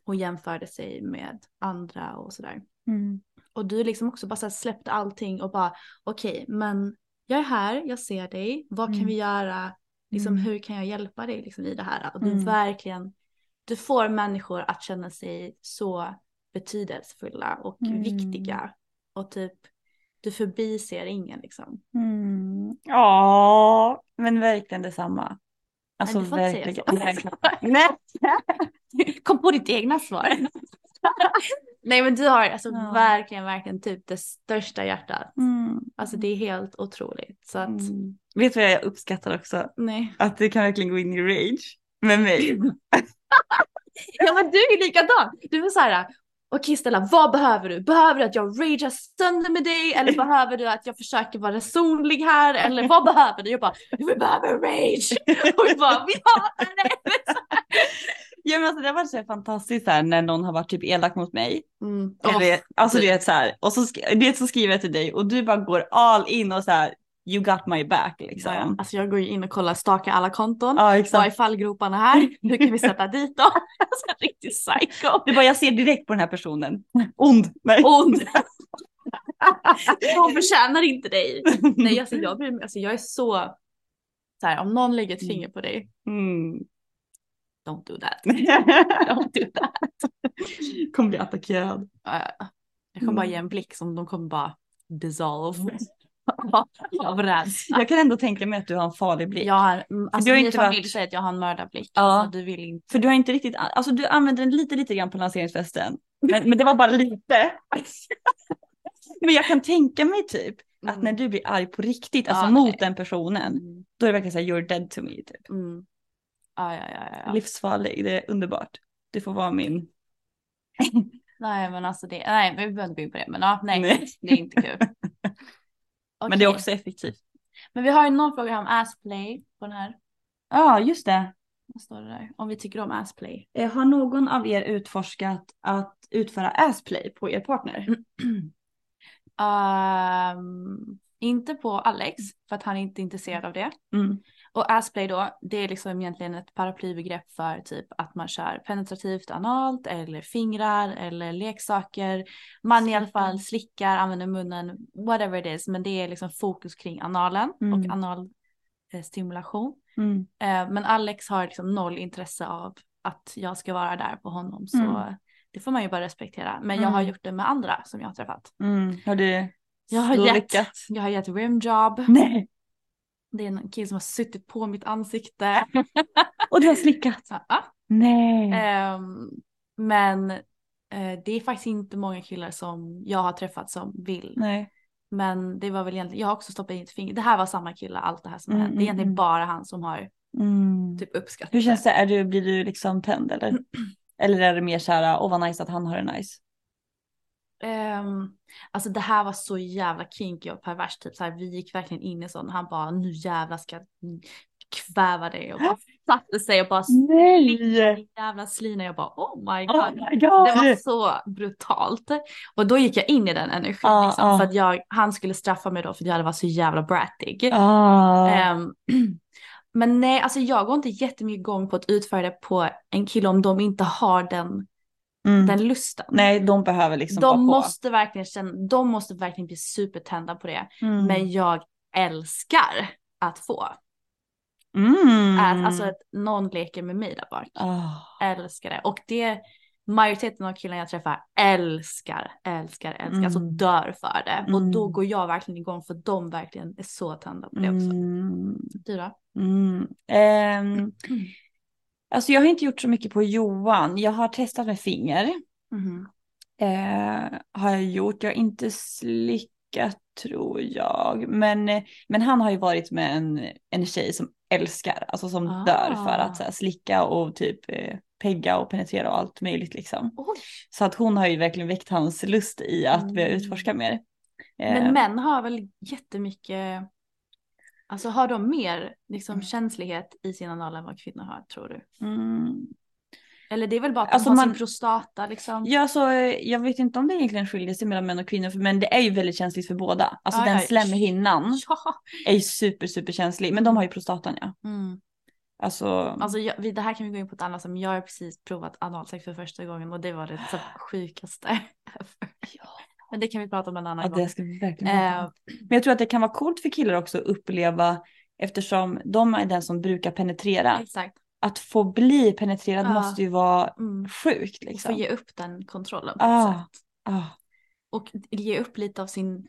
hon jämförde sig med andra och sådär. Mm. Och du liksom också bara släppte allting och bara okej men jag är här, jag ser dig, vad kan Mm. vi göra, liksom Mm. hur kan jag hjälpa dig liksom i det här? Och du Mm. verkligen, du får människor att känna sig så betydelsefulla och viktiga och typ du förbiser ingen liksom. Mm. Ja, men verkligen detsamma. Alltså du får inte säga verkligen. så. Nej. [laughs] Kom på ditt egna svar. [laughs] Nej men du har alltså Ja. verkligen, verkligen typ det största hjärtat. Mm. Alltså det är helt otroligt. Så att, Mm. Vet du vad jag uppskattar också? nej. Att du kan verkligen gå in i rage med mig. [laughs] Ja men du är likadan. Du är så här. Okej Stella, vad behöver du? Behöver du att jag ragear sönder med dig? Eller [laughs] behöver du att jag försöker vara resonlig här? Eller vad behöver du? Jag bara, vi behöver rage! [laughs] Och vi bara, vi hatar det! Ja men alltså det har varit så fantastiskt här när någon har varit typ elak mot mig. Mm. Eller, alltså du- vet så här, och så, sk- du vet, så skriver jag till dig och du bara går all in och så här, you got my back liksom. Ja, Alltså jag går ju in och kollar, stakar alla konton. Ja Vad är exakt. fallgroparna här? Hur kan vi sätta dit dem? [laughs] [laughs] Alltså en riktig psycho. Du bara, jag ser direkt på den här personen. Ond. Nej. Ond. [laughs] Hon förtjänar inte dig. Nej alltså jag, mig, alltså jag är så, så här, om någon lägger ett finger på dig, Mm. don't do that. Don't do that. Kommer bli attackerad. Jag kommer bara Mm. ge en blick som de kommer bara dissolve. Av rädsla. Jag kan ändå tänka mig att du har en farlig blick. Jag har, alltså du har inte familj varit- säger att jag har en mördarblick. Ja. Alltså, du vill inte. För du har inte riktigt, alltså du använder den lite lite grann på lanseringsfesten. Men, men det var bara lite. [laughs] men jag kan tänka mig typ att Mm. när du blir arg på riktigt, alltså Ja, mot nej. den personen, Mm. då är det verkligen såhär you're dead to me. Typ. Mm. Ja, ja, ja, ja. Livsfarlig, det är underbart. Du får vara min. Nej men alltså det, nej vi behöver inte gå in på det. Men ja, nej, Nej. det är inte kul. [laughs] Men det är också effektivt. Men vi har ju någon fråga om assplay på den här. Ja, just det. Vad står det där? Om vi tycker om assplay. Eh, Har någon av er utforskat att utföra assplay på er partner? Ehm, inte på Alex, för att han är inte intresserad av det. Mm. Och assplay då, det är liksom egentligen ett paraplybegrepp för typ att man kör penetrativt analt eller fingrar eller leksaker. Man i alla fall slickar, använder munnen, whatever it is. Men det är liksom fokus kring analen Mm. och anal eh, stimulation. Mm. Eh, men Alex har liksom noll intresse av att jag ska vara där på honom. Så Mm. det får man ju bara respektera. Men jag har Mm. gjort det med andra som jag har träffat. Mm. Har du Jag har gett, jag har gett rimjob. Nej. Det är en kille som har suttit på mitt ansikte. [laughs] Och du har slickat? Ja. Nej. Ehm, men eh, det är faktiskt inte många killar som jag har träffat som vill. Nej. Men det var väl egentligen, jag har också stoppat in ett finger. Det här var samma kille, allt det här som Mm, hänt. Det är egentligen mm, bara han som har Mm. typ uppskattat Hur känns det? Är du, blir du liksom tänd eller? [clears throat] Eller är det mer så här, åh vad nice att han har det nice? Ehm, alltså det här var så jävla kinky och perverst. Typ så här, vi gick verkligen in i sån. Han bara nu jävlar ska kväva dig och bara [gasps] satte sig och bara Nej! jävla slina. Jag bara oh my Oh god. my Det god! var så brutalt. Och då gick jag in i den energin Ja, liksom, ja. för att jag, han skulle straffa mig då för att jag hade varit så jävla brattig. Ah. Ehm, [clears throat] men nej, alltså jag går inte jättemycket igång på att utföra det på en kille om de inte har den, Mm. den lusten. Nej, de behöver liksom vara de på. måste verkligen känna, de måste verkligen bli supertända på det. Mm. Men jag älskar att få. Mm. Att, alltså att någon leker med mig där bak. Ah. Älskar det. Och det, majoriteten av killarna jag träffar älskar, älskar, älskar. Alltså Mm. dör för det. Och då Mm. går jag verkligen igång för de verkligen är så tända på det också. Mm. Du då? Mm. Ehm, [clears throat] alltså jag har inte gjort så mycket på Johan. Jag har testat med finger. Mhm. Eh, har jag gjort. Jag har inte slickat tror jag. Men, eh, men han har ju varit med en, en tjej som älskar, alltså som Ah. dör för att här, slicka och typ eh, pegga och penetrera och allt möjligt liksom. Oj. Så att hon har ju verkligen väckt hans lust i att börja Mm. utforska mer. Eh, Men män har väl jättemycket, alltså har de mer liksom känslighet i sin anal än vad kvinnor har tror du? mm, Eller det är väl bara att Alltså de har man- sin prostata liksom. Ja, så eh, jag vet inte om det egentligen skiljer sig mellan män och kvinnor, men det är ju väldigt känsligt för båda. Alltså Ja, den ja. slemhinnan [laughs] Ja. är ju super, super känslig, men de har ju prostatan ja. Mm. Alltså, Alltså jag, vi, det här kan vi gå in på ett annat sätt, men jag har precis provat analsex för första gången och det var det så sjukaste [laughs] ever. Men det kan vi prata om en annan ja, gång. det ska vi verkligen Eh. Men jag tror att det kan vara coolt för killar också att uppleva, eftersom de är den som brukar penetrera, exakt. att få bli penetrerad Ja. måste ju vara Mm. sjukt Och liksom. få ge upp den kontrollen på Ah. ett sätt. Ah, Och ge upp lite av sin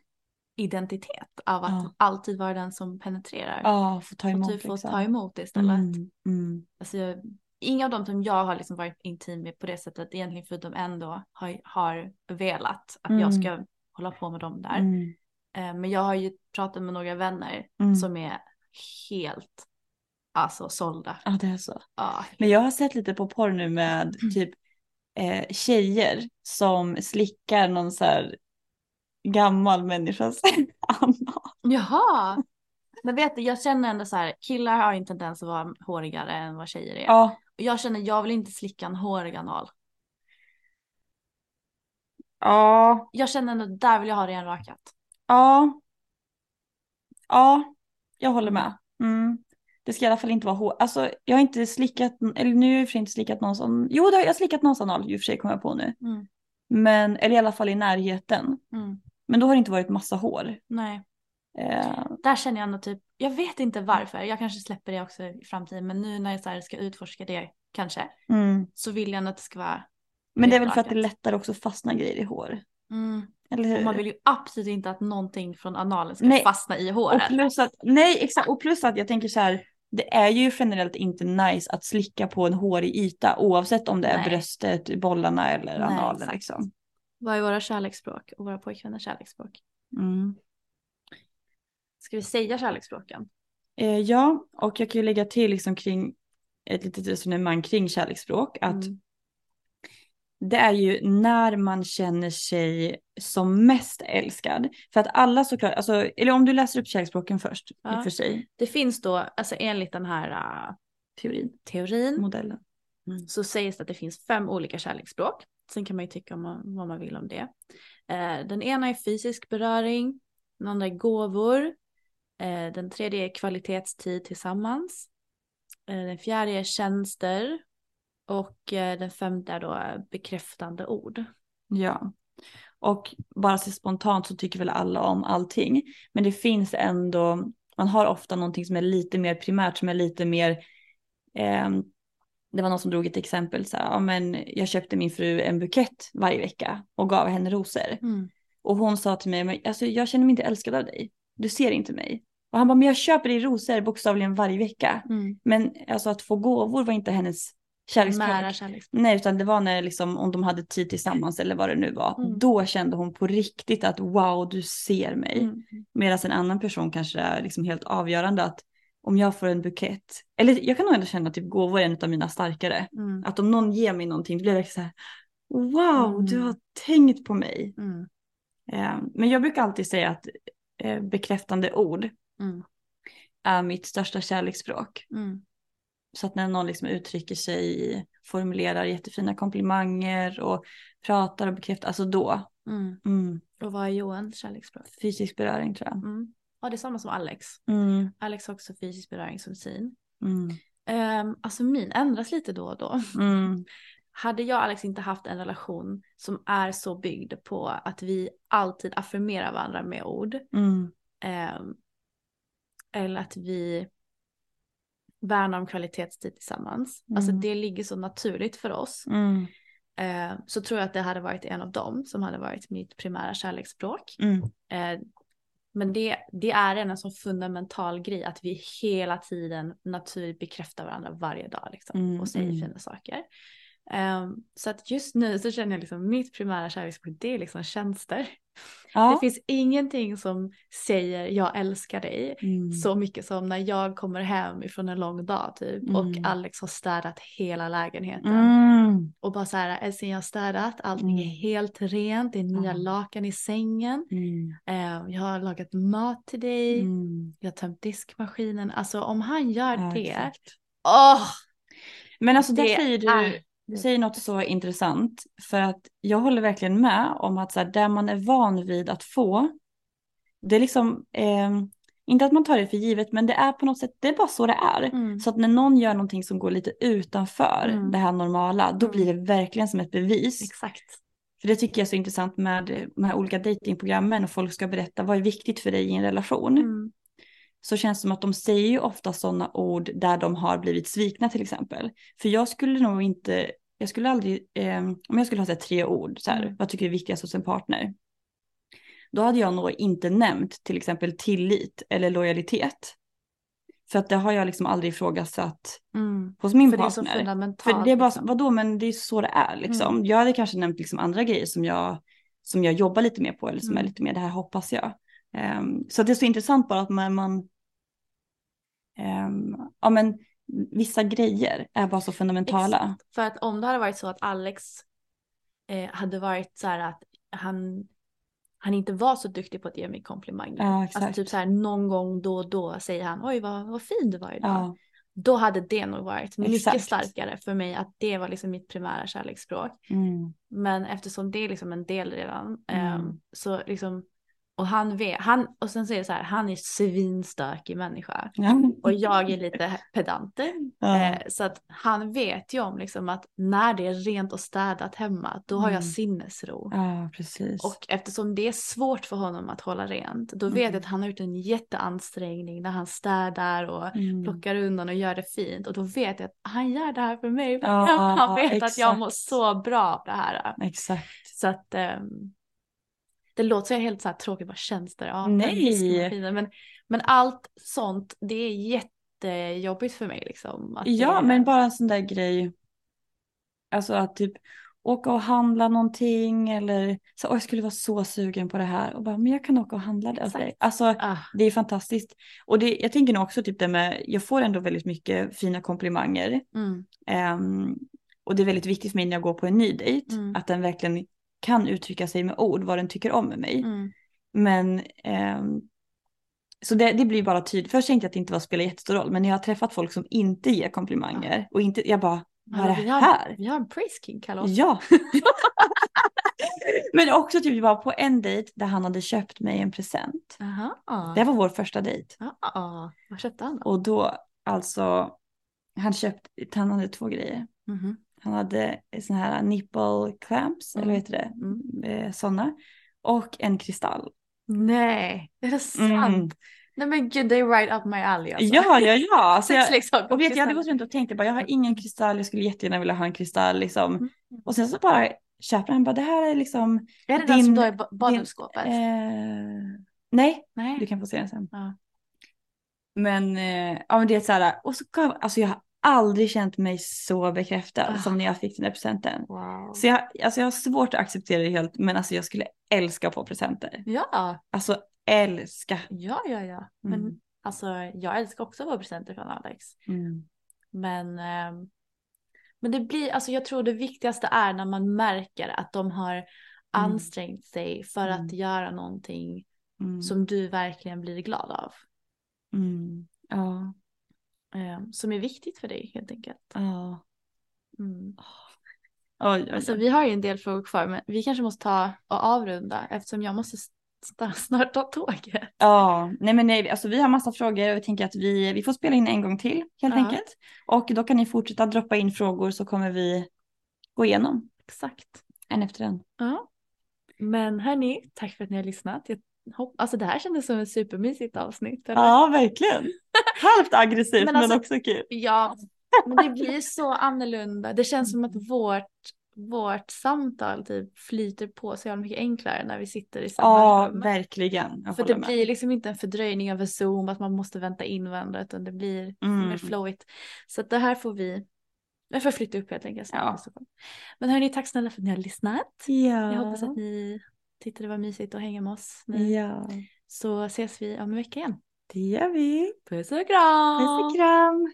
identitet av att Ja. alltid vara den som penetrerar. ah, få ta och emot typ få liksom. ta emot istället. Mm, mm, Alltså, jag, inga av dem som jag har liksom varit intim med på det sättet egentligen förutom en då har, har velat att jag Mm. ska hålla på med dem där. mm, Eh, Men jag har ju pratat med några vänner mm. som är helt alltså sålda. Ja, det är så. Ja, Men jag har sett lite på porr nu med Mm. typ eh, tjejer som slickar någon så här gammal människas [laughs] anal. Jaha! Men vet du, jag känner ändå så här, killar har en tendens att vara hårigare än vad tjejer är. Ja, jag känner, jag vill inte slicka en hårig anal. ja, Jag känner ändå, där vill jag ha renrakat. ja. Ja, jag håller med. Mm. Det ska i alla fall inte vara hår. Alltså jag har inte slickat, eller nu har jag i och för sig inte slickat någon som, jo det har jag slickat någons anal i och för sig kommer jag på nu. Mm. Men, eller i alla fall i närheten. Mm. Men då har det inte varit massa hår. Nej, Eh, där känner jag ändå typ, jag vet inte varför, jag kanske släpper det också i framtiden, men nu när jag så ska utforska det kanske, mm. så vill jag att det ska vara Men det är väl för att det är lättare också att fastna grejer i hår. Mm. Eller hur? Och man vill ju absolut inte att någonting från analen ska Nej. fastna i Och håret. plus att, nej exakt, och plus att jag tänker så här, det är ju generellt inte nice att slicka på en hårig yta oavsett om det är Nej. bröstet, bollarna eller Nej, analen exakt. liksom. Vad är våra kärleksspråk och våra pojkvänners kärleksspråk? Mm. Ska vi säga kärleksspråken? Eh, ja, och jag kan ju lägga till liksom kring ett litet resonemang kring kärleksspråk att Mm. det är ju när man känner sig som mest älskad. För att alla såklart, alltså, eller om du läser upp kärleksspråken först Ja. för sig, Det finns då, alltså enligt den här uh, teorin, teorin, modellen. så sägs det att det finns fem olika kärleksspråk. Sen kan man ju tycka om man, vad man vill om det. Eh, den ena är fysisk beröring, den andra är gåvor, den tredje är kvalitetstid tillsammans, eh, den fjärde är tjänster och eh, den femte är då bekräftande ord. Ja. Och bara så spontant så tycker väl alla om allting. Men det finns ändå, man har ofta någonting som är lite mer primärt, som är lite mer, ehm, det var någon som drog ett exempel så här, ja men jag köpte min fru en bukett varje vecka och gav henne rosor. Och hon sa till mig, men alltså jag känner mig inte älskad av dig, du ser inte mig. Och han bara, men jag köper dig rosor bokstavligen varje vecka. Mm. Men alltså att få gåvor var inte hennes kärleksspråk. Nej, utan det var när liksom, om de hade tid tillsammans eller vad det nu var. Mm. Då kände hon på riktigt att wow, du ser mig. Mm. Medan en annan person kanske är liksom helt avgörande att om jag får en bukett, eller jag kan nog ändå känna att typ gåvor är en av mina starkare. Mm. Att om någon ger mig någonting, blir verkligen så här, wow, du Mm. har tänkt på mig. Eh, men jag brukar alltid säga att eh, bekräftande ord Mm. är mitt största kärleksspråk. Mm. Så att när någon liksom uttrycker sig, formulerar jättefina komplimanger och pratar och bekräftar, alltså då. Mm. Mm, Och vad är Johans kärleksspråk? fysisk beröring tror jag. Mm. Ja, det är samma som Alex. Mm, Alex har också fysisk beröring som sin. Um, alltså min ändras lite då och då. [laughs] Hade jag och Alex inte haft en relation som är så byggd på att vi alltid affirmerar varandra med ord. mm, ehm, eller att vi värnar om kvalitetstid tillsammans. Alltså Mm. det ligger så naturligt för oss. mm, Eh, så tror jag att det hade varit en av dem som hade varit mitt primära kärleksspråk. mm, Eh, men det, det är en sån fundamental grej att vi hela tiden naturligt bekräftar varandra varje dag liksom, Mm, och säger mm. fina saker. Ehm, så att just nu så känner jag liksom mitt primära kärleksspråk det är liksom tjänster. Ja. Det finns ingenting som säger jag älskar dig Mm. så mycket som när jag kommer hem ifrån en lång dag typ och Mm. Alex har städat hela lägenheten. Mm. Och bara så här, älskling jag har städat, allting är Mm. helt rent, det är nya lakan i sängen. Mm. Eh, jag har lagat mat till dig, Mm. jag har tömt diskmaskinen. Alltså om han gör Ja, det, åh! Men alltså där Det säger du, är- du säger något så intressant. För att jag håller verkligen med om att så här, där man är van vid att få. Det är liksom, eh, inte att man tar det för givet men det är på något sätt, det är bara så det är. Mm. Så att när någon gör någonting som går lite utanför Mm. det här normala, då Mm. blir det verkligen som ett bevis. Exakt. För det tycker jag är så intressant med de här olika datingprogrammen och folk ska berätta vad är viktigt för dig i en relation. Mm. Så känns det som att de säger ju ofta sådana ord där de har blivit svikna till exempel. För jag skulle nog inte, jag skulle aldrig, eh, om jag skulle ha så här, tre ord, så här, Mm. vad tycker du är viktigast hos en partner? Då hade jag nog inte nämnt till exempel tillit eller lojalitet. För att det har jag liksom aldrig ifrågasatt Mm. hos min För det är så partner. fundamentalt. För det är bara, liksom. vadå, men det är så det är liksom. Jag hade kanske nämnt liksom andra grejer som jag, som jag jobbar lite mer på eller som Mm. är lite mer det här hoppas jag. Ehm, så det är så intressant bara att när man, ehm, ja men vissa grejer är bara så fundamentala. Exakt. För att om det hade varit så att Alex eh, hade varit så här att han, han inte var så duktig på att ge mig komplimanger. Ja, alltså typ så här någon gång då och då säger han oj vad, vad fin du var idag. Ja, Då hade det nog varit mycket Exakt. starkare för mig att det var liksom mitt primära kärleksspråk. mm, Men eftersom det är liksom en del redan Mm. ehm, så liksom och han vet, han, och sen så är det så här, han är svinstökig människa. ja. Och jag är lite pedant. ja. Eh, så att han vet ju om liksom att när det är rent och städat hemma, då har jag Mm. sinnesro. ja, precis. Och eftersom det är svårt för honom att hålla rent, då vet jag Mm. att han har gjort en jätteansträngning när han städar och Mm. plockar undan och gör det fint. Och då vet jag att han gör det här för mig. Ja, [laughs] han vet att jag exakt. mår så bra av det här. Exakt. Så att ehm, det låter så helt så här tråkigt, vad tjänster? Ja, Nej. Men, men allt sånt, det är jättejobbigt för mig liksom. Att Ja, det, men bara en sån där grej. Alltså att typ åka och handla någonting eller så, "Åh, jag skulle vara så sugen på det här och bara, men jag kan åka och handla det. Exakt. Alltså Ah, det är fantastiskt. Och det, jag tänker nog också typ det med, jag får ändå väldigt mycket fina komplimanger. mm, Ehm, och det är väldigt viktigt för mig när jag går på en ny dejt, Mm. att den verkligen kan uttrycka sig med ord vad den tycker om med mig. mm, Men ehm, så det, det blir bara tydligt. Först tänkte jag att det inte var spelar jättestor roll, men när jag har träffat folk som inte ger komplimanger och inte, jag bara, vad är det här? Vi har en praise king kallar Ja. [laughs] men också typ vi var på en dejt där han hade köpt mig en present. Jaha. Det var vår första dejt. Ja, vad köpte han då? Och då alltså, han köpte, han hade två grejer. Mhm. Han hade såna här nipple clamps, eller vad heter det? Mm. Eh, sådana. Och en kristall. Nej, är det sant? Mm. Nej men gud, det är right up my alley alltså. Ja, ja, ja. [laughs] Alltså jag, Sexleksaker och vet, jag hade gått runt och tänkt, jag, bara, jag har ingen kristall, jag skulle jättegärna vilja ha en kristall liksom. Mm. Och sen så bara köper han, bara det här är liksom Är det den som din- då är ba- badrumsskåpet? Eh, nej, Nej. du kan få se den sen. Ja. Men, eh, ja men det är så här, och så gav, alltså jag har aldrig känt mig så bekräftad Ah. som när jag fick den där presenten. Wow. Så jag, alltså jag har svårt att acceptera det helt, men alltså jag skulle älska att få presenter. Ja, Alltså älska. ja, ja, ja. Men Mm. alltså jag älskar också att få presenter från Alex. Mm. Men ehm, Men det blir, alltså jag tror det viktigaste är när man märker att de har ansträngt sig för att Mm. göra någonting Mm. som du verkligen blir glad av. Mm. Ja. Eh, som är viktigt för dig helt enkelt. Ja. Mm. Oj, oj, Alltså oj. vi har ju en del frågor kvar men vi kanske måste ta och avrunda eftersom jag måste st- [laughs] snart ta tåget. Ja, nej men nej, alltså vi har massa frågor och vi tänker att vi, vi får spela in en gång till helt Ja. enkelt. Och då kan ni fortsätta droppa in frågor så kommer vi gå igenom Exakt. en efter en. Ja. Men hörni, tack för att ni har lyssnat. Jag alltså det här kändes som ett supermysigt avsnitt. Eller? Ja, verkligen. Halvt aggressivt Men men, alltså- också kul. Ja, men det blir så annorlunda. Det känns som att vårt, vårt samtal typ flyter på så jävla mycket enklare när vi sitter i samma Ja, rum. verkligen. Jag För det med. blir liksom inte en fördröjning över Zoom, att man måste vänta in varandra, utan det blir Mm. mer flowigt. Så att det här får vi, jag får flytta upp helt enkelt. Ja. Men hörni, tack snälla för att ni har lyssnat. Ja. Jag hoppas att ni tyckte det var mysigt att hänga med oss nu. Ja, Så ses vi om en vecka igen. det gör vi. Puss och kram! Puss och kram.